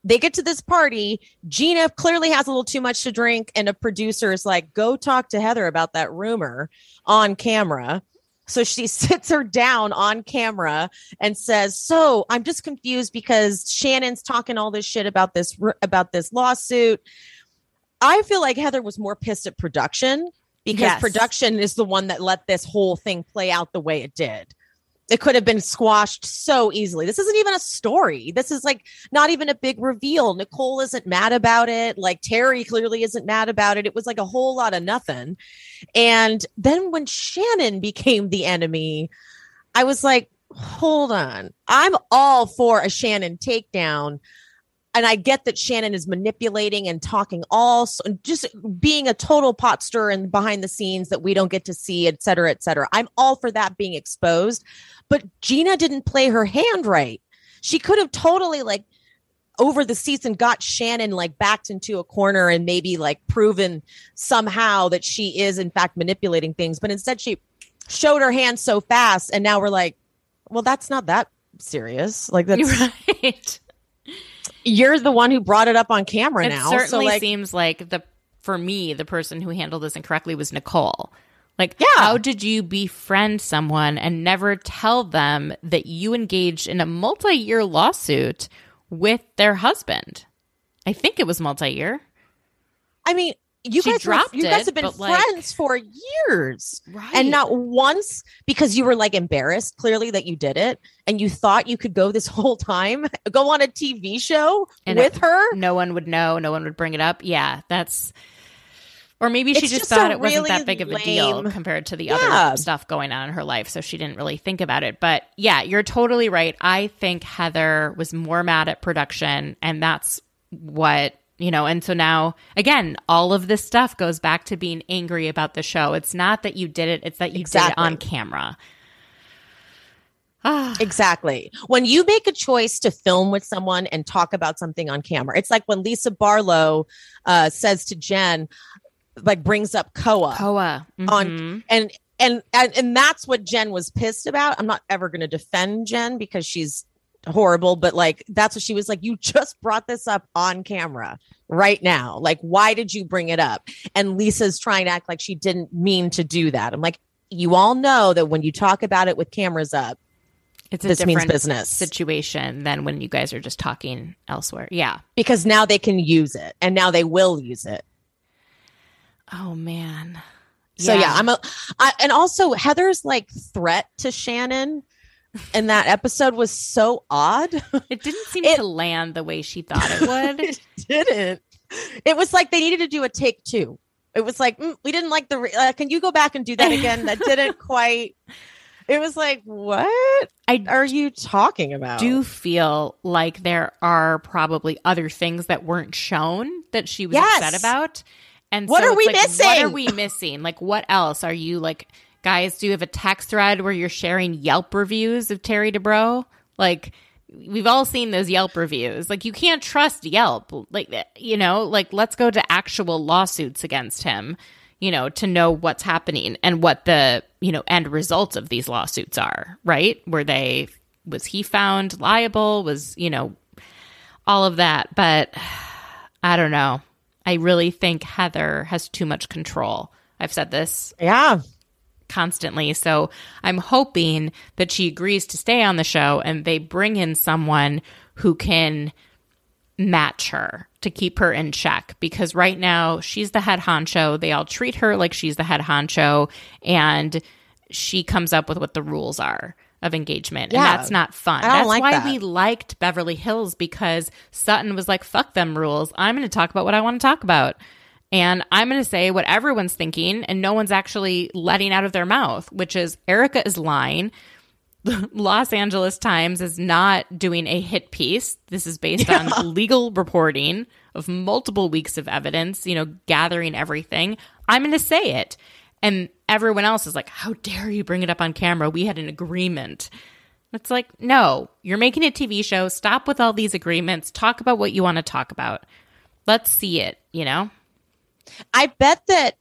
they get to this party. Gina clearly has a little too much to drink, and a producer is like, go talk to Heather about that rumor on camera. So she <laughs> sits her down on camera and says, "So I'm just confused because Shannon's talking all this shit about this about this lawsuit. I feel like Heather was more pissed at production because Yes. production is the one that let this whole thing play out the way it did. It could have been squashed so easily. This isn't even a story. This is like not even a big reveal. Nicole isn't mad about it. Like Terry clearly isn't mad about it. It was like a whole lot of nothing. And then when Shannon became the enemy, I was like, hold on. I'm all for a Shannon takedown. And I get that Shannon is manipulating and talking all just being a total pot stir and behind the scenes that we don't get to see, et cetera, et cetera. I'm all for that being exposed. But Gina didn't play her hand right. She could have totally like over the season got Shannon like backed into a corner and maybe like proven somehow that she is in fact manipulating things. But instead she showed her hand so fast and now we're like, well, that's not that serious. Like that's right. <laughs> you're the one who brought it up on camera It now. certainly so like seems like the for me, the person who handled this incorrectly was Nicole. Like, Yeah. how did you befriend someone and never tell them that you engaged in a multi year lawsuit with their husband? I think it was multi year. I mean, you She guys were, you guys have been but, like- friends for years. Right. And not once because you were like embarrassed clearly that you did it and you thought you could go this <laughs> whole time, go on a TV show And with it- her. no one would know, no one would bring it up. Yeah, that's or maybe she It's just, just thought it wasn't that big of a deal compared to the Yeah. other stuff going on in her life, so she didn't really think about it. But yeah, you're totally right. I think Heather was more mad at production, and that's what you know. And so now, again, all of this stuff goes back to being angry about the show. It's not that you did it; it's that you did it on camera. <sighs> Exactly. When you make a choice to film with someone and talk about something on camera, it's like when Lisa Barlow uh, says to Jen, like brings up Koa. Koa on Mhm. and and and and that's what Jen was pissed about. I'm not ever going to defend Jen because she's horrible, but like that's what she was like. You just brought this up on camera right now. Like, why did you bring it up? And Lisa's trying to act like she didn't mean to do that. I'm like, you all know that when you talk about it with cameras up, it's a this means different business. situation than when you guys are just talking elsewhere. Yeah. because now they can use it and now they will use it. Oh man. So yeah, I'm a, I, and also Heather's like threat to Shannon in that episode was so odd. It didn't seem It- to land the way she thought it would. <laughs> it didn't. It was like they needed to do a take two. It was like mm, we didn't like the. re- Uh, can you go back and do that again? That didn't <laughs> quite. It was like, what I are you talking about? do feel like there are probably other things that weren't shown that she was Yes. upset about. And What so are we like, What are we missing? Like, what else are you like, guys? Do you have a text thread where you're sharing Yelp reviews of Terry Dubrow? Like, we've all seen those Yelp reviews. Like, you can't trust Yelp. Like, eh, you know, like let's go to actual lawsuits against him. You know, to know what's happening and what the you know end results of these lawsuits are. Right? Were they was he found liable? Was you know all of that? But <sighs> I don't know. I really think Heather has too much control. I've said this Yeah, constantly. So I'm hoping that she agrees to stay on the show and they bring in someone who can match her to keep her in check because right now she's the head honcho. They all treat her like she's the head honcho and she comes up with what the rules are of engagement. Yeah. And that's not fun. That's like why that. we liked Beverly Hills because Sutton was like, fuck them rules. I'm going to talk about what I want to talk about. And I'm going to say what everyone's thinking, and no one's actually letting out of their mouth, which is Erika is lying. The <laughs> Los Angeles Times is not doing a hit piece. This is based on <laughs> legal reporting of multiple weeks of evidence, you know, gathering everything. I'm going to say it. And everyone else is like, how dare you bring it up on camera? We had an agreement. It's like, no, you're making a TV show. Stop with all these agreements. Talk about what you want to talk about. Let's see it, you know? I bet that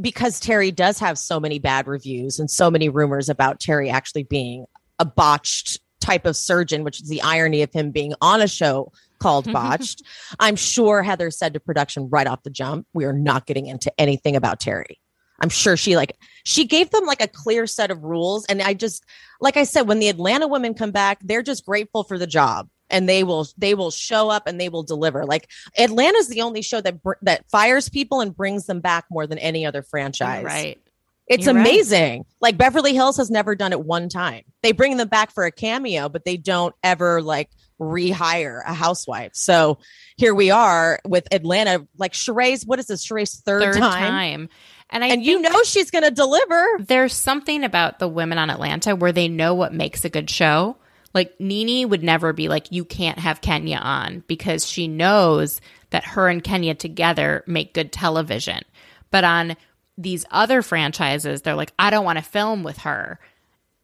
because Terry does have so many bad reviews and so many rumors about Terry actually being a botched type of surgeon, which is the irony of him being on a show called <laughs> Botched. I'm sure Heather said to production right off the jump, we are not getting into anything about Terry. I'm sure she like she gave them like a clear set of rules and I just like I said when the Atlanta women come back they're just grateful for the job and they will they will show up and they will deliver. Like Atlanta's the only show that br- that fires people and brings them back more than any other franchise. Right. It's You're right. amazing. Like Beverly Hills has never done it one time. They bring them back for a cameo, but they don't ever like rehire a housewife. So here we are with Atlanta. Like Sheree's, what is this? Sheree's third, Third time. time. And I And you know she's going to deliver. there's something about the women on Atlanta where they know what makes a good show. Like NeNe would never be like, you can't have Kenya on because she knows that her and Kenya together make good television. But on these other franchises, they're like, I don't want to film with her.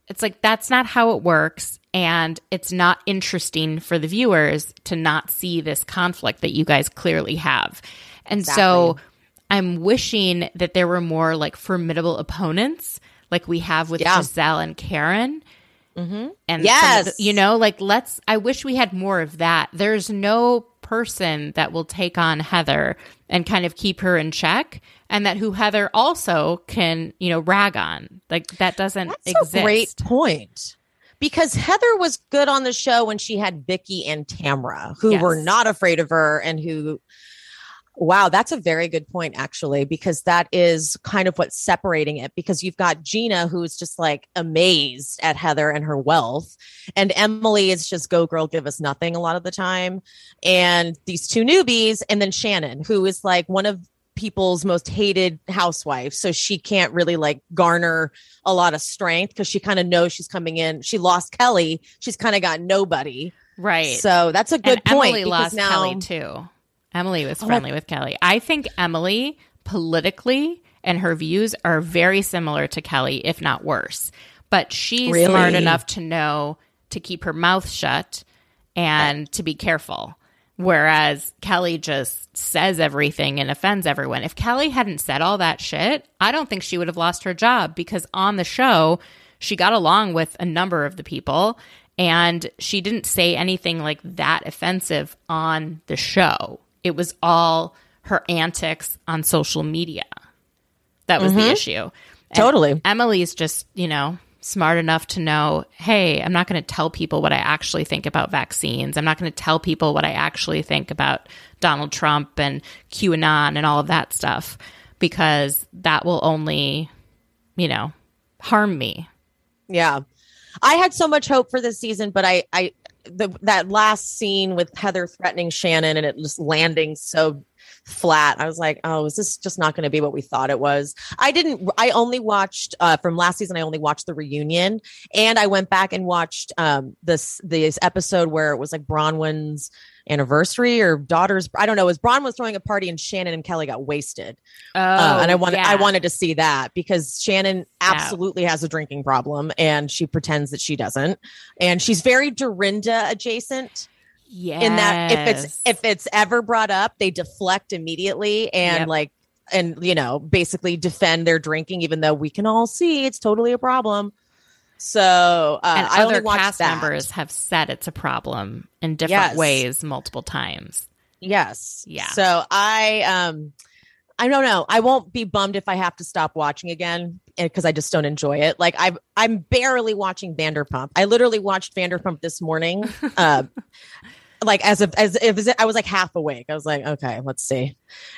It's like, that's not how it works. And it's not interesting for the viewers to not see this conflict that you guys clearly have. And so I'm wishing that there were more like formidable opponents like we have with Yeah. Gizelle and Karen. Mm-hmm. And some of the- Yes. you know, like let's, I wish we had more of that. There's no person that will take on Heather and kind of keep her in check, and that who Heather also can, you know, rag on. Like that doesn't That's exist. a great point. Because Heather was good on the show when she had Vicki and Tamra, who Yes. were not afraid of her and who Wow, that's a very good point, actually, because that is kind of what's separating it. Because you've got Gina, who's just like amazed at Heather and her wealth, and Emily is just go girl, give us nothing a lot of the time. And these two newbies, and then Shannon, who is like one of people's most hated housewives. So she can't really like garner a lot of strength because she kind of knows she's coming in. She lost Kelly. She's kind of got nobody. Right. So that's a good and point. Emily lost now, Kelly too. Emily was Oh, friendly with Kelly. I think Emily politically and her views are very similar to Kelly, if not worse. But she's Really? smart enough to know to keep her mouth shut and to be careful. Whereas Kelly just says everything and offends everyone. If Kelly hadn't said all that shit, I don't think she would have lost her job because on the show, she got along with a number of the people and she didn't say anything like that offensive on the show. It was all her antics on social media. That was the mm-hmm. issue. And Totally. Emily's just, you know, smart enough to know, hey, I'm not going to tell people what I actually think about vaccines. I'm not going to tell people what I actually think about Donald Trump and QAnon and all of that stuff because that will only, you know, harm me. Yeah. I had so much hope for this season, but I, I, the, that last scene with Heather threatening Shannon and it just landing so flat. I was like, oh, is this just not going to be what we thought it was? I didn't, I only watched, uh, from last season, I only watched the reunion and I went back and watched, um, this, this episode where it was like Braunwyn's anniversary or daughter's, I don't know, it was Braunwyn was throwing a party and Shannon and Kelly got wasted. Oh, Uh, and I wanted I wanted to see that because Shannon absolutely has a drinking problem and she pretends that she doesn't. And she's very Dorinda adjacent yes. in that if it's if it's ever brought up, they deflect immediately and Yep. like and you know basically defend their drinking, even though we can all see it's totally a problem. So uh, and I other cast that. members have said it's a problem in different Yes. ways multiple times. Yes. Yeah. So I um I don't know. I won't be bummed if I have to stop watching again because I just don't enjoy it. Like I've I'm barely watching Vanderpump. I literally watched Vanderpump this morning. <laughs> uh like as if as if I was like half awake. I was like, okay, let's see.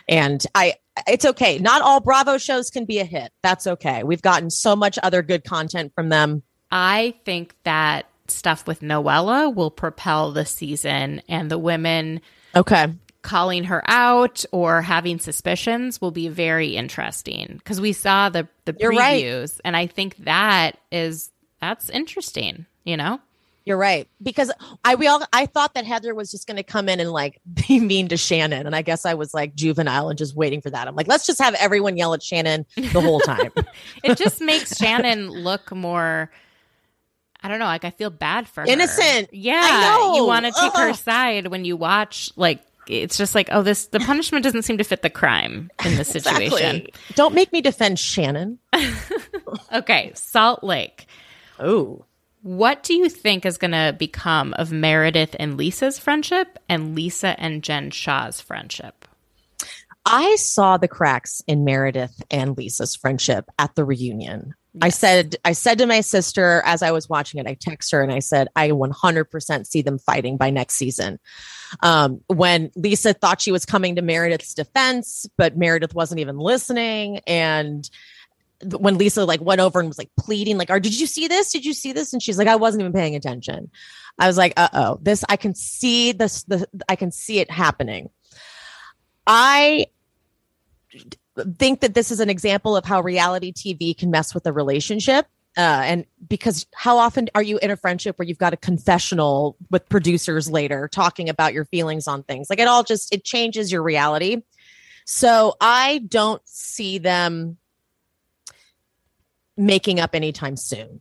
And I it's okay. Not all Bravo shows can be a hit. That's okay. We've gotten so much other good content from them. I think that stuff with Noella will propel the season and the women Okay. calling her out or having suspicions will be very interesting because we saw the the You're right. previews and I think that is that's interesting, you know? You're right because I we all I thought that Heather was just going to come in and like <laughs> be mean to Shannon, and I guess I was like juvenile and just waiting for that. I'm like, let's just have everyone yell at Shannon the whole time. <laughs> It just makes Shannon look more I don't know. Like I feel bad for her. Innocent. Yeah, I know. you want to take her side when you watch. Like it's just like, oh, this the punishment doesn't seem to fit the crime in this <laughs> situation. Exactly. Don't make me defend Shannon. Okay, Salt Lake. Oh. What do you think is going to become of Meredith and Lisa's friendship and Lisa and Jen Shah's friendship? I saw the cracks in Meredith and Lisa's friendship at the reunion. I said, I said to my sister as I was watching it, I text her and I said, I 100% see them fighting by next season. Um, when Lisa thought she was coming to Meredith's defense, but Meredith wasn't even listening. And when Lisa like went over and was like pleading, like, "Or did you see this? Did you see this?" And she's like, "I wasn't even paying attention." I was like, "Uh oh, this I can see this. The I can see it happening." I think that this is an example of how reality TV can mess with a relationship. Uh, and because how often are you in a friendship where you've got a confessional with producers later talking about your feelings on things? Like it all just it changes your reality. So I don't see them making up anytime soon.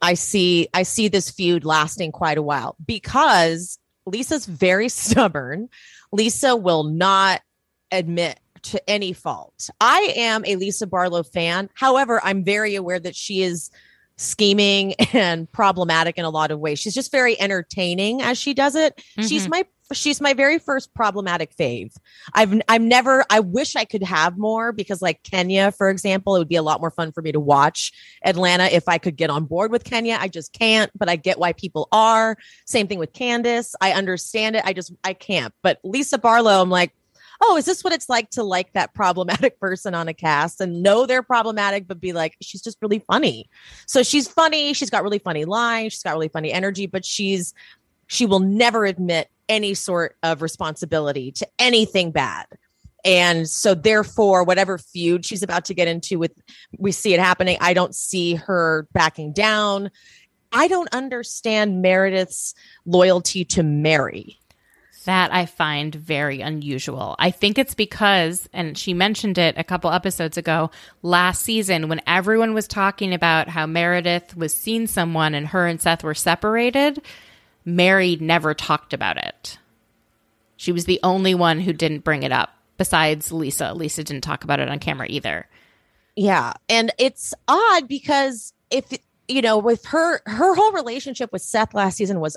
I see I see this feud lasting quite a while because Lisa's very <laughs> stubborn. Lisa will not admit to any fault. I am a Lisa Barlow fan. However, I'm very aware that she is scheming <laughs> and problematic in a lot of ways. She's just very entertaining as she does it. She's Mhm. my she's my very first problematic fave. I've I've never I wish I could have more because like Kenya, for example, it would be a lot more fun for me to watch Atlanta if I could get on board with Kenya. I just can't, but I get why people are. Same thing with Candace. I understand it. I just I can't. But Lisa Barlow, I'm like, oh, is this what it's like to like that problematic <laughs> person on a cast and know they're problematic, but be like, she's just really funny. So she's funny. She's got really funny lines. She's got really funny energy, but she's she will never admit any sort of responsibility to anything bad. And so therefore, whatever feud she's about to get into with we see it happening, I don't see her backing down. I don't understand Meredith's loyalty to Mary. That I find very unusual. I think it's because, and she mentioned it a couple episodes ago, last season when everyone was talking about how Meredith was seeing someone and her and Seth were separated, Mary never talked about it. She was the only one who didn't bring it up besides Lisa. Lisa didn't talk about it on camera either. Yeah. And it's odd because if you know, with her her whole relationship with Seth last season was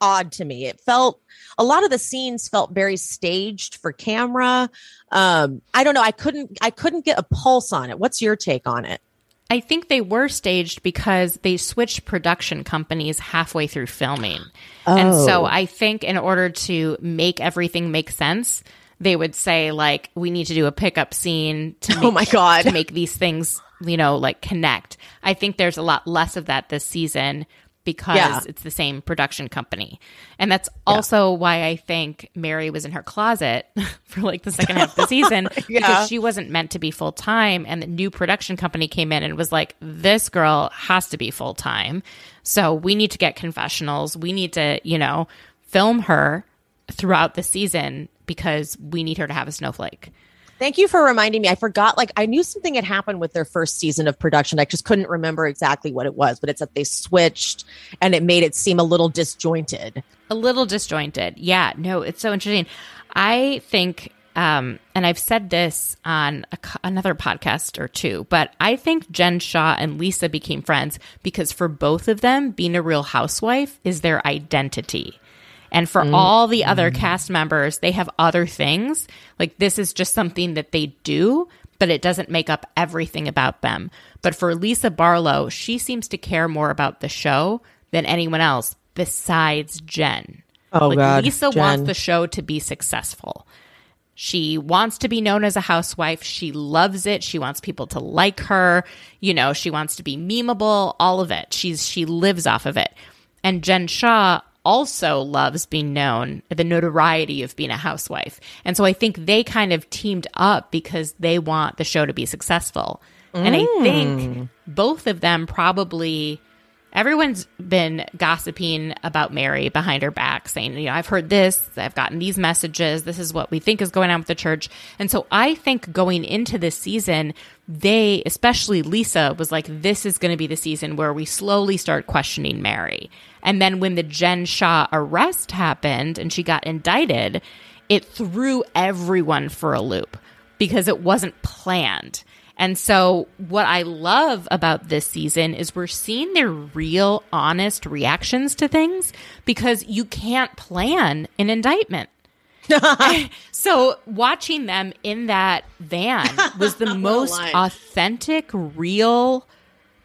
odd to me. It felt a lot of the scenes felt very staged for camera. Um, I don't know. I couldn't I couldn't get a pulse on it. What's your take on it? I think they were staged because they switched production companies halfway through filming. And so Oh. I think in order to make everything make sense, they would say like we need to do a pickup scene to make, Oh my God. to make these things, you know, like connect. I think there's a lot less of that this season because Yeah. it's the same production company. And that's also why I think Mary was in her closet <laughs> for like the second half of the <laughs> season Yeah. because she wasn't meant to be full time and the new production company came in and was like this girl has to be full time. So we need to get confessionals. We need to, you know, film her throughout the season because we need her to have a snowflake. Thank you for reminding me. I forgot, like, I knew something had happened with their first season of production. I just couldn't remember exactly what it was, but it's that they switched and it made it seem a little disjointed. a little disjointed. Yeah, no, it's so interesting. I think, um, and I've said this on a, another podcast or two, but I think Jen Shah and Lisa became friends because for both of them, being a real housewife is their identity. And for mm-hmm. all the other mm-hmm. cast members, they have other things. Like this is just something that they do, but it doesn't make up everything about them. But for Lisa Barlow, she seems to care more about the show than anyone else besides Jen. Oh, like God, Lisa Jen. wants the show to be successful. She wants to be known as a housewife. She loves it. She wants people to like her. You know, she wants to be memeable, all of it. She's she lives off of it. And Jen Shah also loves being known, the notoriety of being a housewife. And so I think they kind of teamed up because they want the show to be successful. And I think mm. both of them probably everyone's been gossiping about Mary behind her back, saying, you know, I've heard this, I've gotten these messages, this is what we think is going on with the church. And so I think going into this season, they, especially Lisa, was like, this is going to be the season where we slowly start questioning Mary. And then when the Jen Shah arrest happened and she got indicted, it threw everyone for a loop because it wasn't planned. And so, what I love about this season is we're seeing their real, honest reactions to things because you can't plan an indictment. <laughs> <laughs> so, watching them in that van <laughs> was the most authentic, real,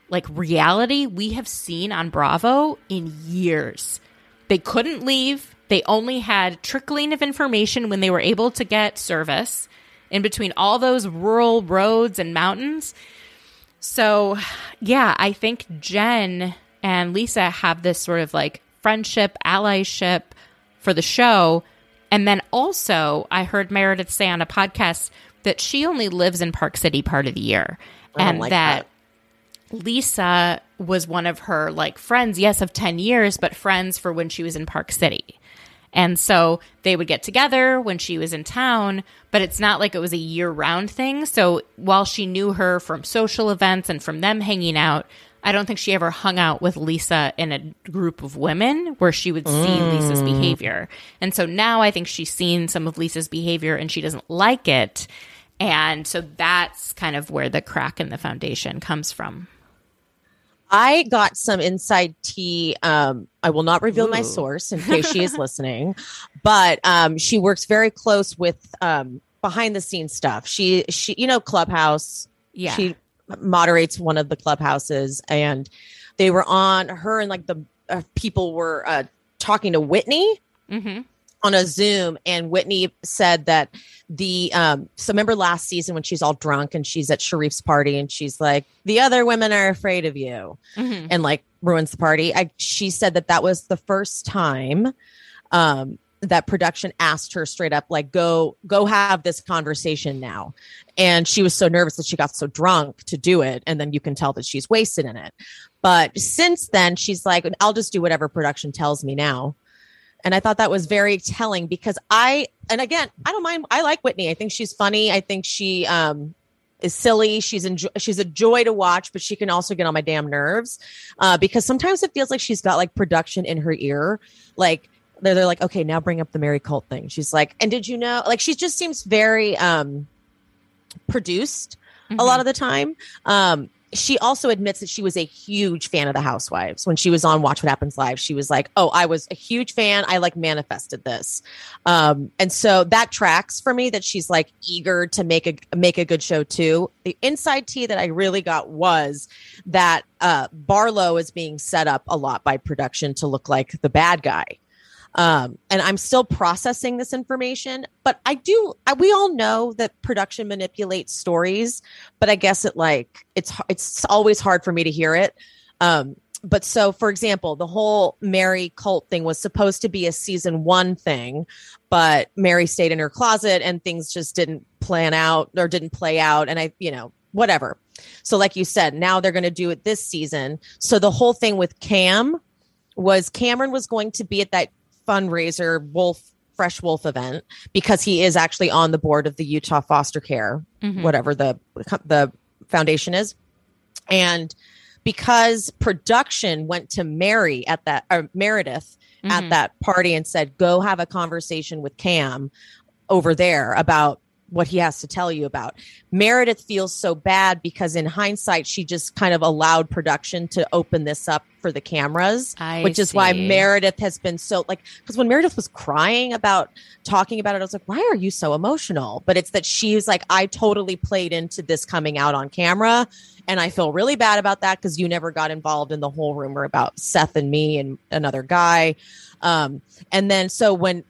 like reality we have seen on Bravo in years. They couldn't leave. They only had trickling of information when they were able to get service in between all those rural roads and mountains. So, yeah, I think Jen and Lisa have this sort of like friendship, allyship for the show. And then also, I heard Meredith say on a podcast that she only lives in Park City part of the year. and like that, that. Lisa was one of her like friends, yes, of 10 years, but friends for when she was in Park City. And so they would get together when she was in town, but it's not like it was a year round thing. So while she knew her from social events and from them hanging out, I don't think she ever hung out with Lisa in a group of women where she would see mm. Lisa's behavior. And so now I think she's seen some of Lisa's behavior and she doesn't like it. And so that's kind of where the crack in the foundation comes from. I got some inside tea. Um, I will not reveal my source in <laughs> case she is listening, but um, she works very close with um, behind the scenes stuff. She, she, you know, Clubhouse. Yeah. She moderates one of the clubhouses, and they were on her and like the uh, people were uh, talking to Whitney hmm on a Zoom, and Whitney said that the um so remember last season when she's all drunk and she's at Sharrieff's party and she's like, the other women are afraid of you hmm and like ruins the party. I she said that that was the first time um that production asked her straight up like go go have this conversation now. And she was so nervous that she got so drunk to do it and then you can tell that she's wasted in it. But since then she's like i'll just do whatever production tells me now and i thought that was very telling because i and again i don't mind i like whitney. I think she's funny. I think she um is silly. She's enjoy- she's a joy to watch but she can also get on my damn nerves. Uh, because sometimes it feels like she's got like production in her ear. Like they're, they're like okay now bring up the mary cult thing. She's like and did you know like she just seems very um produced a lot of the time. Um she also admits that she was a huge fan of the housewives. When she was on watch what happens live she was like oh i was a huge fan. I like manifested this. Um and so that tracks for me that she's like eager to make a make a good show too. The inside tea that i really got was that uh barlow is being set up a lot by production to look like the bad guy um, and I'm still processing this information. But I do. I, we all know that production manipulates stories, but I guess it like it's it's always hard for me to hear it. Um, but so, for example, the whole Mary cult thing was supposed to be a season one thing, but Mary stayed in her closet and things just didn't plan out or didn't play out. And I, you know, whatever. So, like you said, now they're going to do it this season. So the whole thing with Cam was Cameron was going to be at that fundraiser wolf fresh wolf event because he is actually on the board of the Utah foster care Mhm. whatever the the foundation is and because production went to Mary at that or Meredith at Mhm. that party and said go have a conversation with Cam over there about what he has to tell you about. Meredith feels so bad because in hindsight she just kind of allowed production to open this up for the cameras I which is why. Meredith has been so like because when Meredith was crying about talking about it, I was like, why are you so emotional? But it's that she's like, I totally played into this coming out on camera. And I feel really bad about that because you never got involved in the whole rumor about Seth and me and another guy. Um, and then so when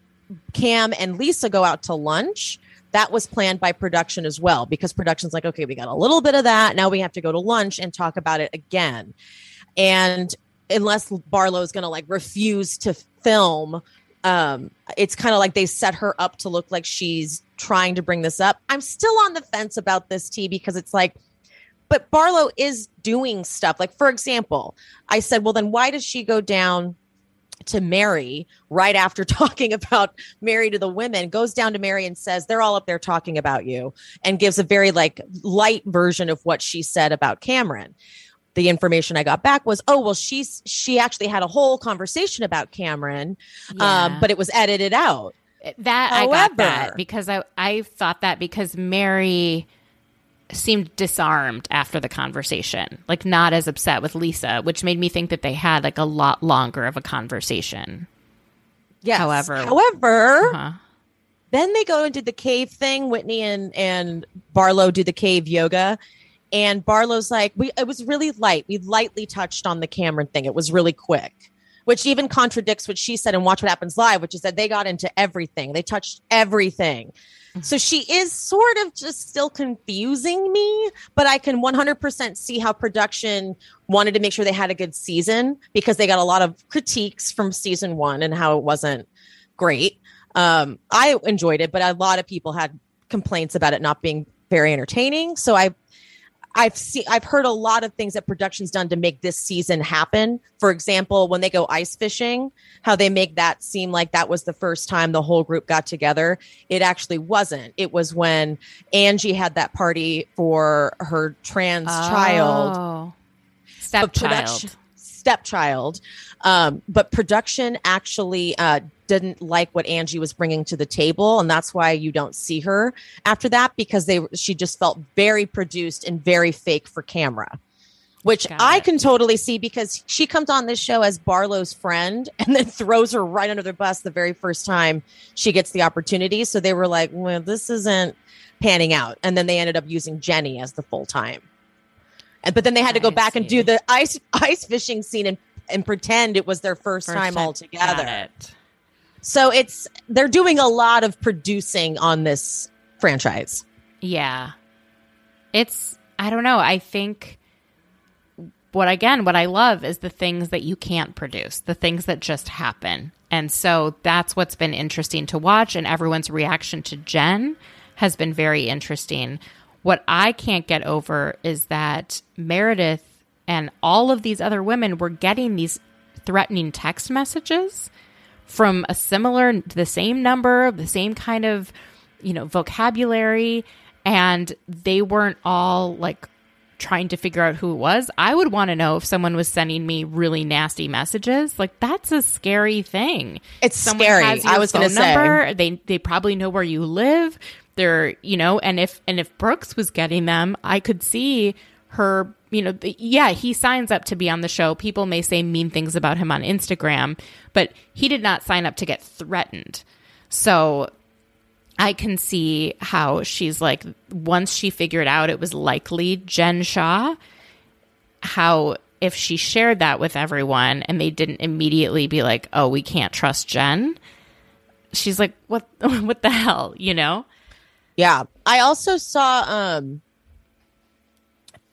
Cam and Lisa go out to lunch, that was planned by production as well because production's like, okay, we got a little bit of that. Now we have to go to lunch and talk about it again. And unless Barlow's going to like refuse to film, um, it's kind of like they set her up to look like she's trying to bring this up. I'm still on the fence about this T because it's like but Barlow is doing stuff. Like, for example, I said, well, then why does she go down to Mary right after <laughs> talking about Mary to the women, goes down to Mary and says, they're all up there talking about you, and gives a very like light version of what she said about Cameron the information I got back was, oh well, she's she actually had a whole conversation about Cameron, um, yeah. um, but it was edited out. That However, I got that because I I thought that because Mary seemed disarmed after the conversation, like not as upset with Lisa, which made me think that they had like a lot longer of a conversation. Yes. However, however, uh-huh. then they go into the cave thing. Whitney and and Barlow do the cave yoga, and Barlow's like, we it was really light. We lightly touched on the Cameron thing. It was really quick which even contradicts what she said in Watch What Happens Live, which is that they got into everything. They touched everything. So she is sort of just still confusing me, but I can 100% see how production wanted to make sure they had a good season because they got a lot of critiques from season one and how it wasn't great. Um, I enjoyed it, but a lot of people had complaints about it not being very entertaining. So I I've seen I've heard a lot of things that production's done to make this season happen. For example, when they go ice fishing, how they make that seem like that was the first time the whole group got together. It actually wasn't. It was when Angie had that party for her trans oh. child. Stepchild. Stepchild. Um, but production actually uh, didn't like what Angie was bringing to the table, and that's why you don't see her after that because they she just felt very produced and very fake for camera. Which I can totally see because she comes on this show as Barlow's friend <laughs> and then throws her right under the bus the very first time she gets the opportunity. So they were like, well, this isn't panning out. And then they ended up using Jennie as the full time. And, but then they had to go I back see. and do the ice ice fishing scene and and pretend it was their first, first time, time all together. It. So it's they're doing a lot of producing on this franchise. Yeah. It's I don't know. I think what again what I love is the things that you can't produce, the things that just happen. And so that's what's been interesting to watch and everyone's reaction to Jen has been very interesting. What I can't get over is that Meredith and all of these other women were getting these threatening text messages from a similar, the same number, the same kind of, you know, vocabulary. And they weren't all like trying to figure out who it was. I would want to know if someone was sending me really nasty messages. Like that's a scary thing. It's someone scary. I was going to say they they probably know where you live. They're you know, and if and if Brooks was getting them, I could see her you know, yeah, he signs up to be on the show. People may say mean things about him on Instagram, but he did not sign up to get threatened. So I can see how she's like, once she figured out it was likely Jen Shah, how if she shared that with everyone and they didn't immediately be like, oh, we can't trust Jen, she's like, what, <laughs> what the hell, you know? Yeah. I also saw, um,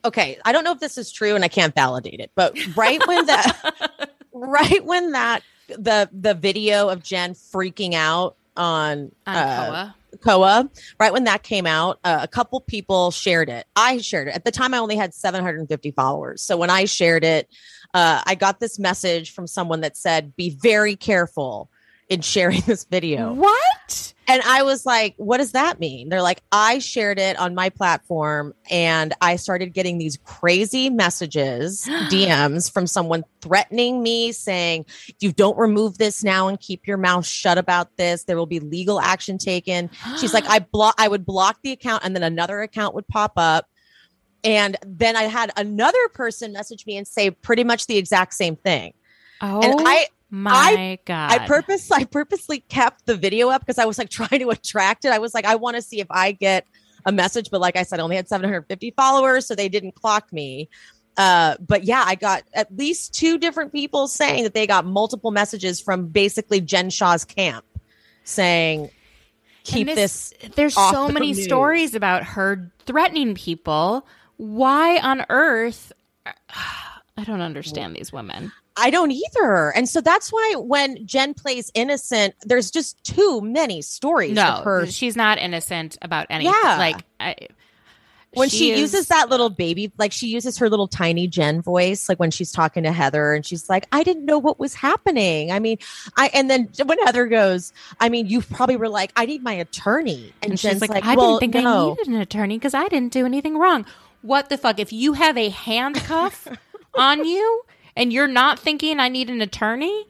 okay, I don't know if this is true and I can't validate it, but right when that <laughs> right when that the the video of Jen freaking out on, uh, Koa. Koa, right when that came out, uh, a couple people shared it. I shared it. At the time I only had 750 followers. So when I shared it, uh, I got this message from someone that said, "Be very careful in sharing this video." What? And I was like, what does that mean? They're like, I shared it on my platform and I started getting these crazy messages, <gasps> DMs from someone threatening me saying, if you don't remove this now and keep your mouth shut about this, there will be legal action taken. She's like, <gasps> I block, I would block the account and then another account would pop up. And then I had another person message me and say pretty much the exact same thing. Oh. And I, oh. My I, God. I purpose I purposely kept the video up because I was like <laughs> trying to attract it. I was like, I want to see if I get a message, but like I said, I only had 750 followers, so they didn't clock me. Uh, but yeah, I got at least two different people saying that they got multiple messages from basically Jen Shah's camp saying, keep this, this there's so many news. stories about her threatening people. Why on earth? <sighs> I don't understand these women. I don't either. And so that's why when Jen plays innocent, there's just too many stories. No, her. she's not innocent about anything. Yeah. Like, I, when She she, is- uses that little baby, like she uses her little tiny Jen voice, like when she's talking to Heather, and she's like, "I didn't know what was happening." I mean, I and then when Heather goes, "I mean, you probably were like, I need my attorney," and, And Jen's she's like, like, I well, didn't think no. I needed an attorney because I didn't do anything wrong. What the fuck? If you have a handcuff <laughs> on you and you're not thinking I need an attorney,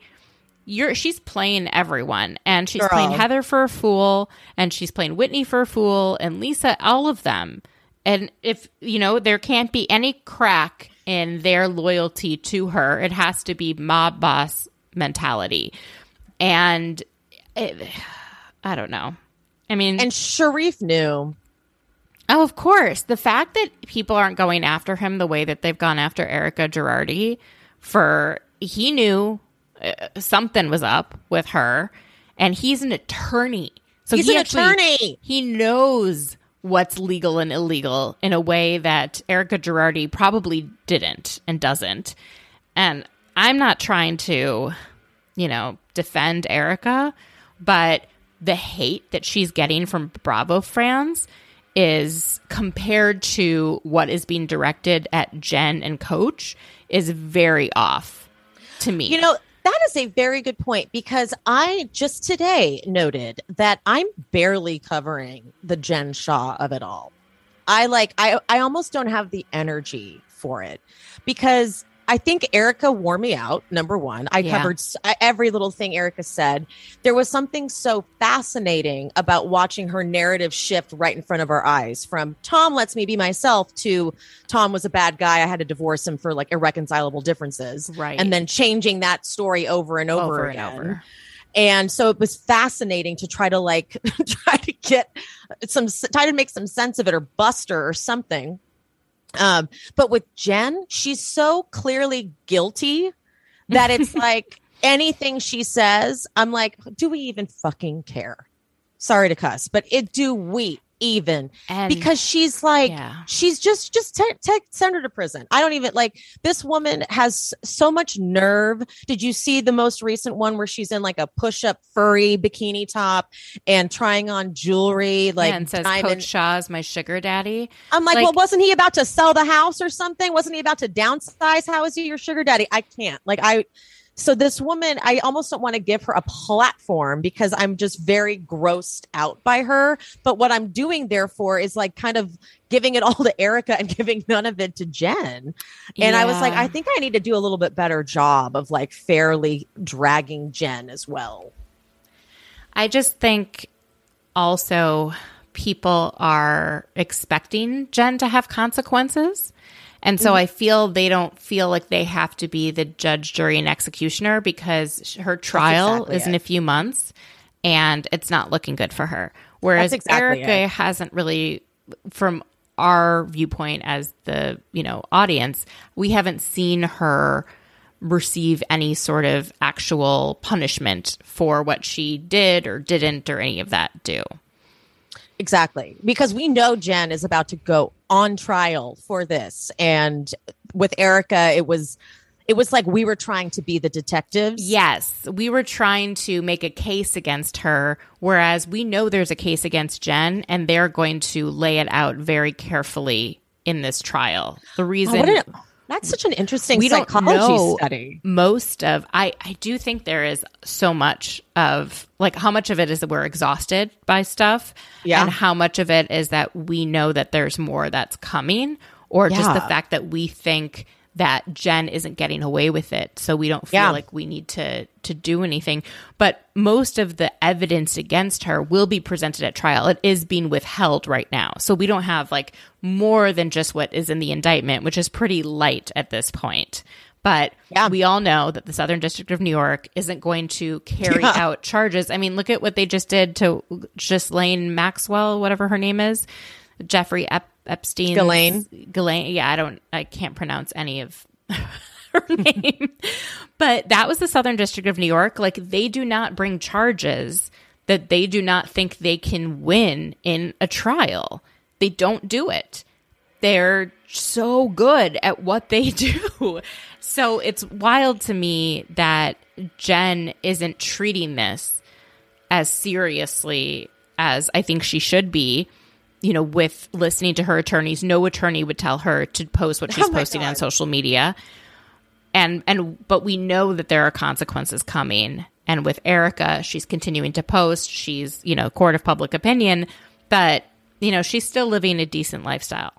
you're she's playing everyone. And she's Girl. playing Heather for a fool, and she's playing Whitney for a fool, and Lisa, all of them. And if you know, there can't be any crack in their loyalty to her. It has to be mob boss mentality. And it, I don't know. I mean, And Sharrieff knew. Oh, of course. The fact that people aren't going after him the way that they've gone after Erika Girardi for he knew uh, something was up with her and he's an attorney. So He's he an actually- attorney. He knows what's legal and illegal in a way that Erika Girardi probably didn't and doesn't. And I'm not trying to, you know, defend Erika, but the hate that she's getting from Bravo fans is compared to what is being directed at Jen and Coach is very off to me. You know, that is a very good point because I just today noted that I'm barely covering the Jen Shah of it all. I like I I almost don't have the energy for it because I think Erika wore me out. Number one, I Yeah. covered every little thing Erika said. There was something so fascinating about watching her narrative shift right in front of our eyes from Tom lets me be myself to Tom was a bad guy. I had to divorce him for like irreconcilable differences Right. and then changing that story over and over, over and over. And so it was fascinating to try to like <laughs> try to get some try to make some sense of it or Buster or something. Um, but with Jen, she's so clearly guilty that it's <laughs> like anything she says, I'm like, do we even fucking care? Sorry to cuss, but it do we even. And because she's like yeah. she's just just te- te- send her to prison. I don't even like this woman has so much nerve. Did you see the most recent one where she's in like a push-up furry bikini top and trying on jewelry like yeah, and says diamond Coach Shah's my sugar daddy. i'm like, like- well wasn't he about to sell the house or something? Wasn't he about to downsize? How is he your sugar daddy? I can't. Like i so this woman i almost don't want to give her a platform because i'm just very grossed out by her. But what i'm doing therefore is like kind of giving it all to erika and <laughs> giving none of it to jen. And i was like i think i need to do a little bit better job of like fairly dragging jen as well. I just think also people are expecting Jen to have consequences. And so I feel they don't feel like they have to be the judge, jury, and executioner because her trial exactly is in a few months and it's not looking good for her. Whereas exactly Erika it. hasn't really, from our viewpoint as the you know audience, we haven't seen her receive any sort of actual punishment for what she did or didn't or any of that do. Exactly. Because we know Jen is about to go on trial for this. And with Erika, it was it was like we were trying to be the detectives. Yes, we were trying to make a case against her, whereas we know there's a case against Jen, and they're going to lay it out very carefully in this trial. The Oh, reason what an- that's such an interesting we don't psychology know study. most of I I do think there is so much of like how much of it is that we're exhausted by stuff Yeah. and how much of it is that we know that there's more that's coming or just the fact that we think that Jen isn't getting away with it so we don't feel Yeah. like we need to to do anything but most of the evidence against her will be presented at trial it is being withheld right now so we don't have like more than just what is in the indictment which is pretty light at this point but Yeah. we all know that the Southern District of New York isn't going to carry Yeah. out charges. I mean, look at what they just did to Ghislaine Maxwell, whatever her name is, Jeffrey Ep- Epstein. Ghislaine. Ghislaine. Yeah, I don't, I can't pronounce any of <laughs> her name. But that was the Southern District of New York. Like, they do not bring charges that they do not think they can win in a trial. They don't do it they're so good at what they <laughs> do. So it's wild to me that Jen isn't treating this as seriously as I think she should be. You know, with listening to her attorneys, no attorney would tell her to post what <laughs> she's Oh posting on social media. And and but we know that there are consequences coming. And with Erika, she's continuing to post. She's, you know, court of public opinion, but you know, she's still living a decent lifestyle.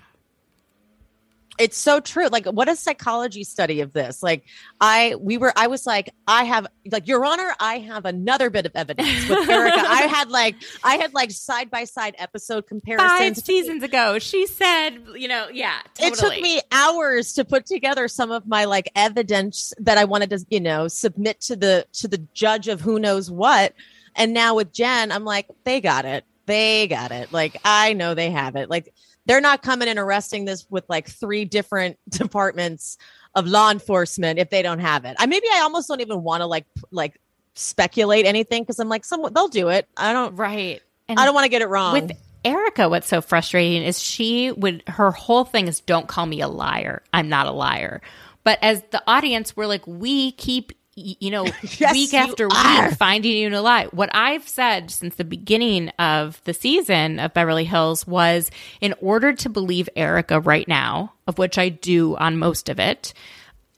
It's so true like what a psychology study of this like i we were i was like i have like your honor i have another bit of evidence with erika. I had like i had like side by side episode Five comparisons seasons ago, she said, you know, yeah, it took me hours to put together some of my like evidence that i wanted to you know submit to the to the judge of who knows what. And now with jen i'm like they got it. They got it. Like i know they have it. Like they're not coming and arresting this with like three different <laughs> departments of law enforcement if they don't have it i maybe i almost don't even want to like like speculate anything because i'm like someone they'll do it i don't right. And i don't want to get it wrong with Erika, what's so frustrating is she would her whole thing is don't call me a liar. I'm not a liar. But as the audience, we're like, we keep you know, <laughs> Yes, week after are. week finding you in a lie. What I've said since the beginning of the season of Beverly Hills was in order to believe Erika right now, of which I do on most of it,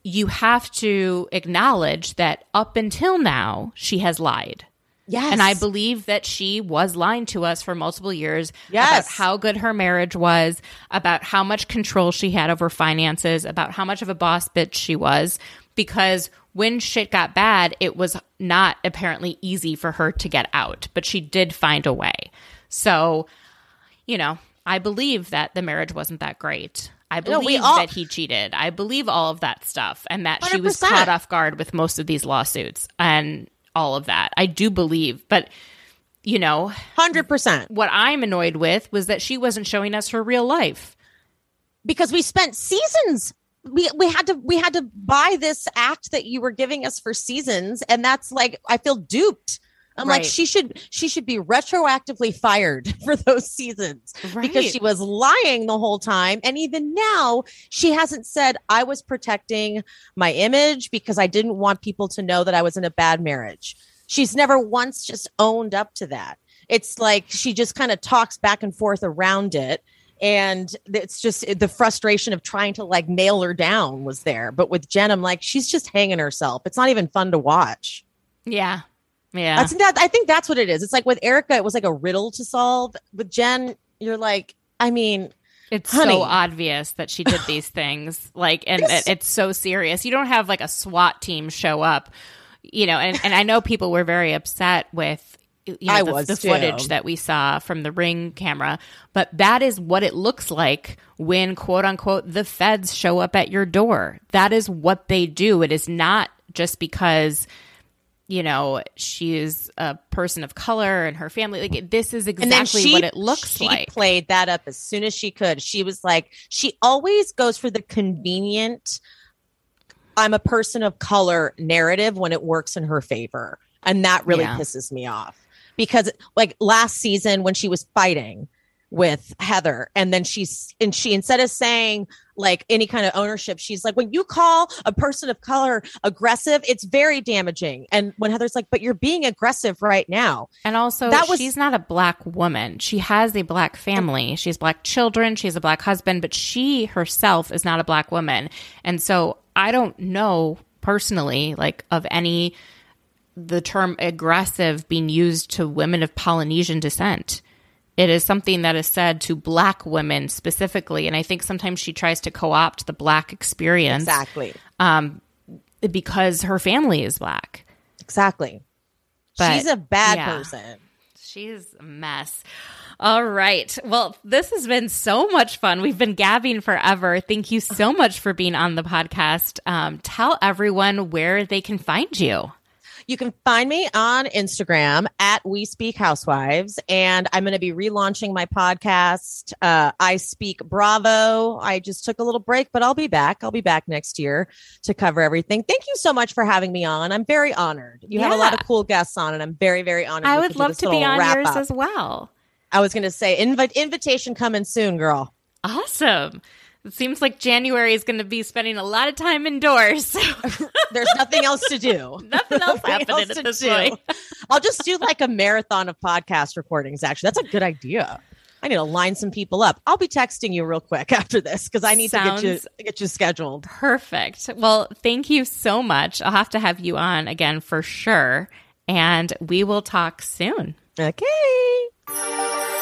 you have to acknowledge that up until now, she has lied. yes And I believe that she was lying to us for multiple years Yes. about how good her marriage was, about how much control she had over finances, about how much of a boss bitch she was. Because when shit got bad, it was not apparently easy for her to get out, but she did find a way. So, you know, I believe that the marriage wasn't that great. I believe we all- that he cheated. I believe all of that stuff and that she was caught off guard with most of these lawsuits and all of that. I do believe, but you know, 100% what I'm annoyed with was that she wasn't showing us her real life. because we spent seasons we we had to we had to buy this act that you were giving us for seasons and that's like i feel duped. I'm like she should she should be retroactively fired <laughs> for those seasons because she was lying the whole time. And even now she hasn't said i was protecting my image because i didn't want people to know that i was in a bad marriage. She's never once just owned up to that. It's like she just kind of talks back and forth around it and it's just the frustration of trying to like nail her down was there but with jen i'm like she's just hanging herself it's not even fun to watch Yeah. Yeah. that's that i think that's what it is it's like with erika it was like a riddle to solve with jen you're like i mean It's Honey. so obvious that she did these <laughs> things. Like, and Yes. it, it's so serious. You don't have like a SWAT team show up, you know, and, and I know people were very upset with, you know, I the, was the too. footage that we saw from the ring camera, but that is what it looks like when quote unquote the feds show up at your door. That is what they do. It is not just because you know she is a person of color and her family like this is exactly she what it looks she like She played that up as soon as she could she was like she always goes for the convenient i'm a person of color narrative when it works in her favor and that really Yeah. pisses me off because like last season when she was fighting with Heather and then she's and she instead of saying like any kind of ownership she's like when you call a person of color aggressive it's very damaging and when Heather's like but you're being aggressive right now And also, That was- she's not a black woman. She has a black family. She has black children. She has a black husband, but she herself is not a black woman. And so I don't know personally, like, of any, the term aggressive being used to women of Polynesian descent. It is something that is said to black women specifically. And I think sometimes she tries to co opt the black experience exactly because her family is black. exactly But, she's a bad yeah. person She's a mess. All right. Well, this has been so much fun. We've been gabbing forever. Thank you so much for being on the podcast. Um, tell everyone where they can find you. You can find me on Instagram at We Speak Housewives, and I'm going to be relaunching my podcast. Uh, I Speak Bravo. I just took a little break, but I'll be back. I'll be back next year to cover everything. Thank you so much for having me on. I'm very honored. You have a lot of cool guests on, and I'm very, very honored. I would love to be on yours up. as well. I was going to say, invi- invitation coming soon, girl. Awesome. It seems like January is going to be spending a lot of time indoors. <laughs> There's nothing else to do. <laughs> Nothing else happening else at this do. point. <laughs> I'll just do like a marathon of podcast recordings. Actually, that's a good idea. I need to line some people up. I'll be texting you real quick after this because I need Sounds- to get you get you scheduled. Perfect. Well, thank you so much. I'll have to have you on again for sure. And we will talk soon. Okay.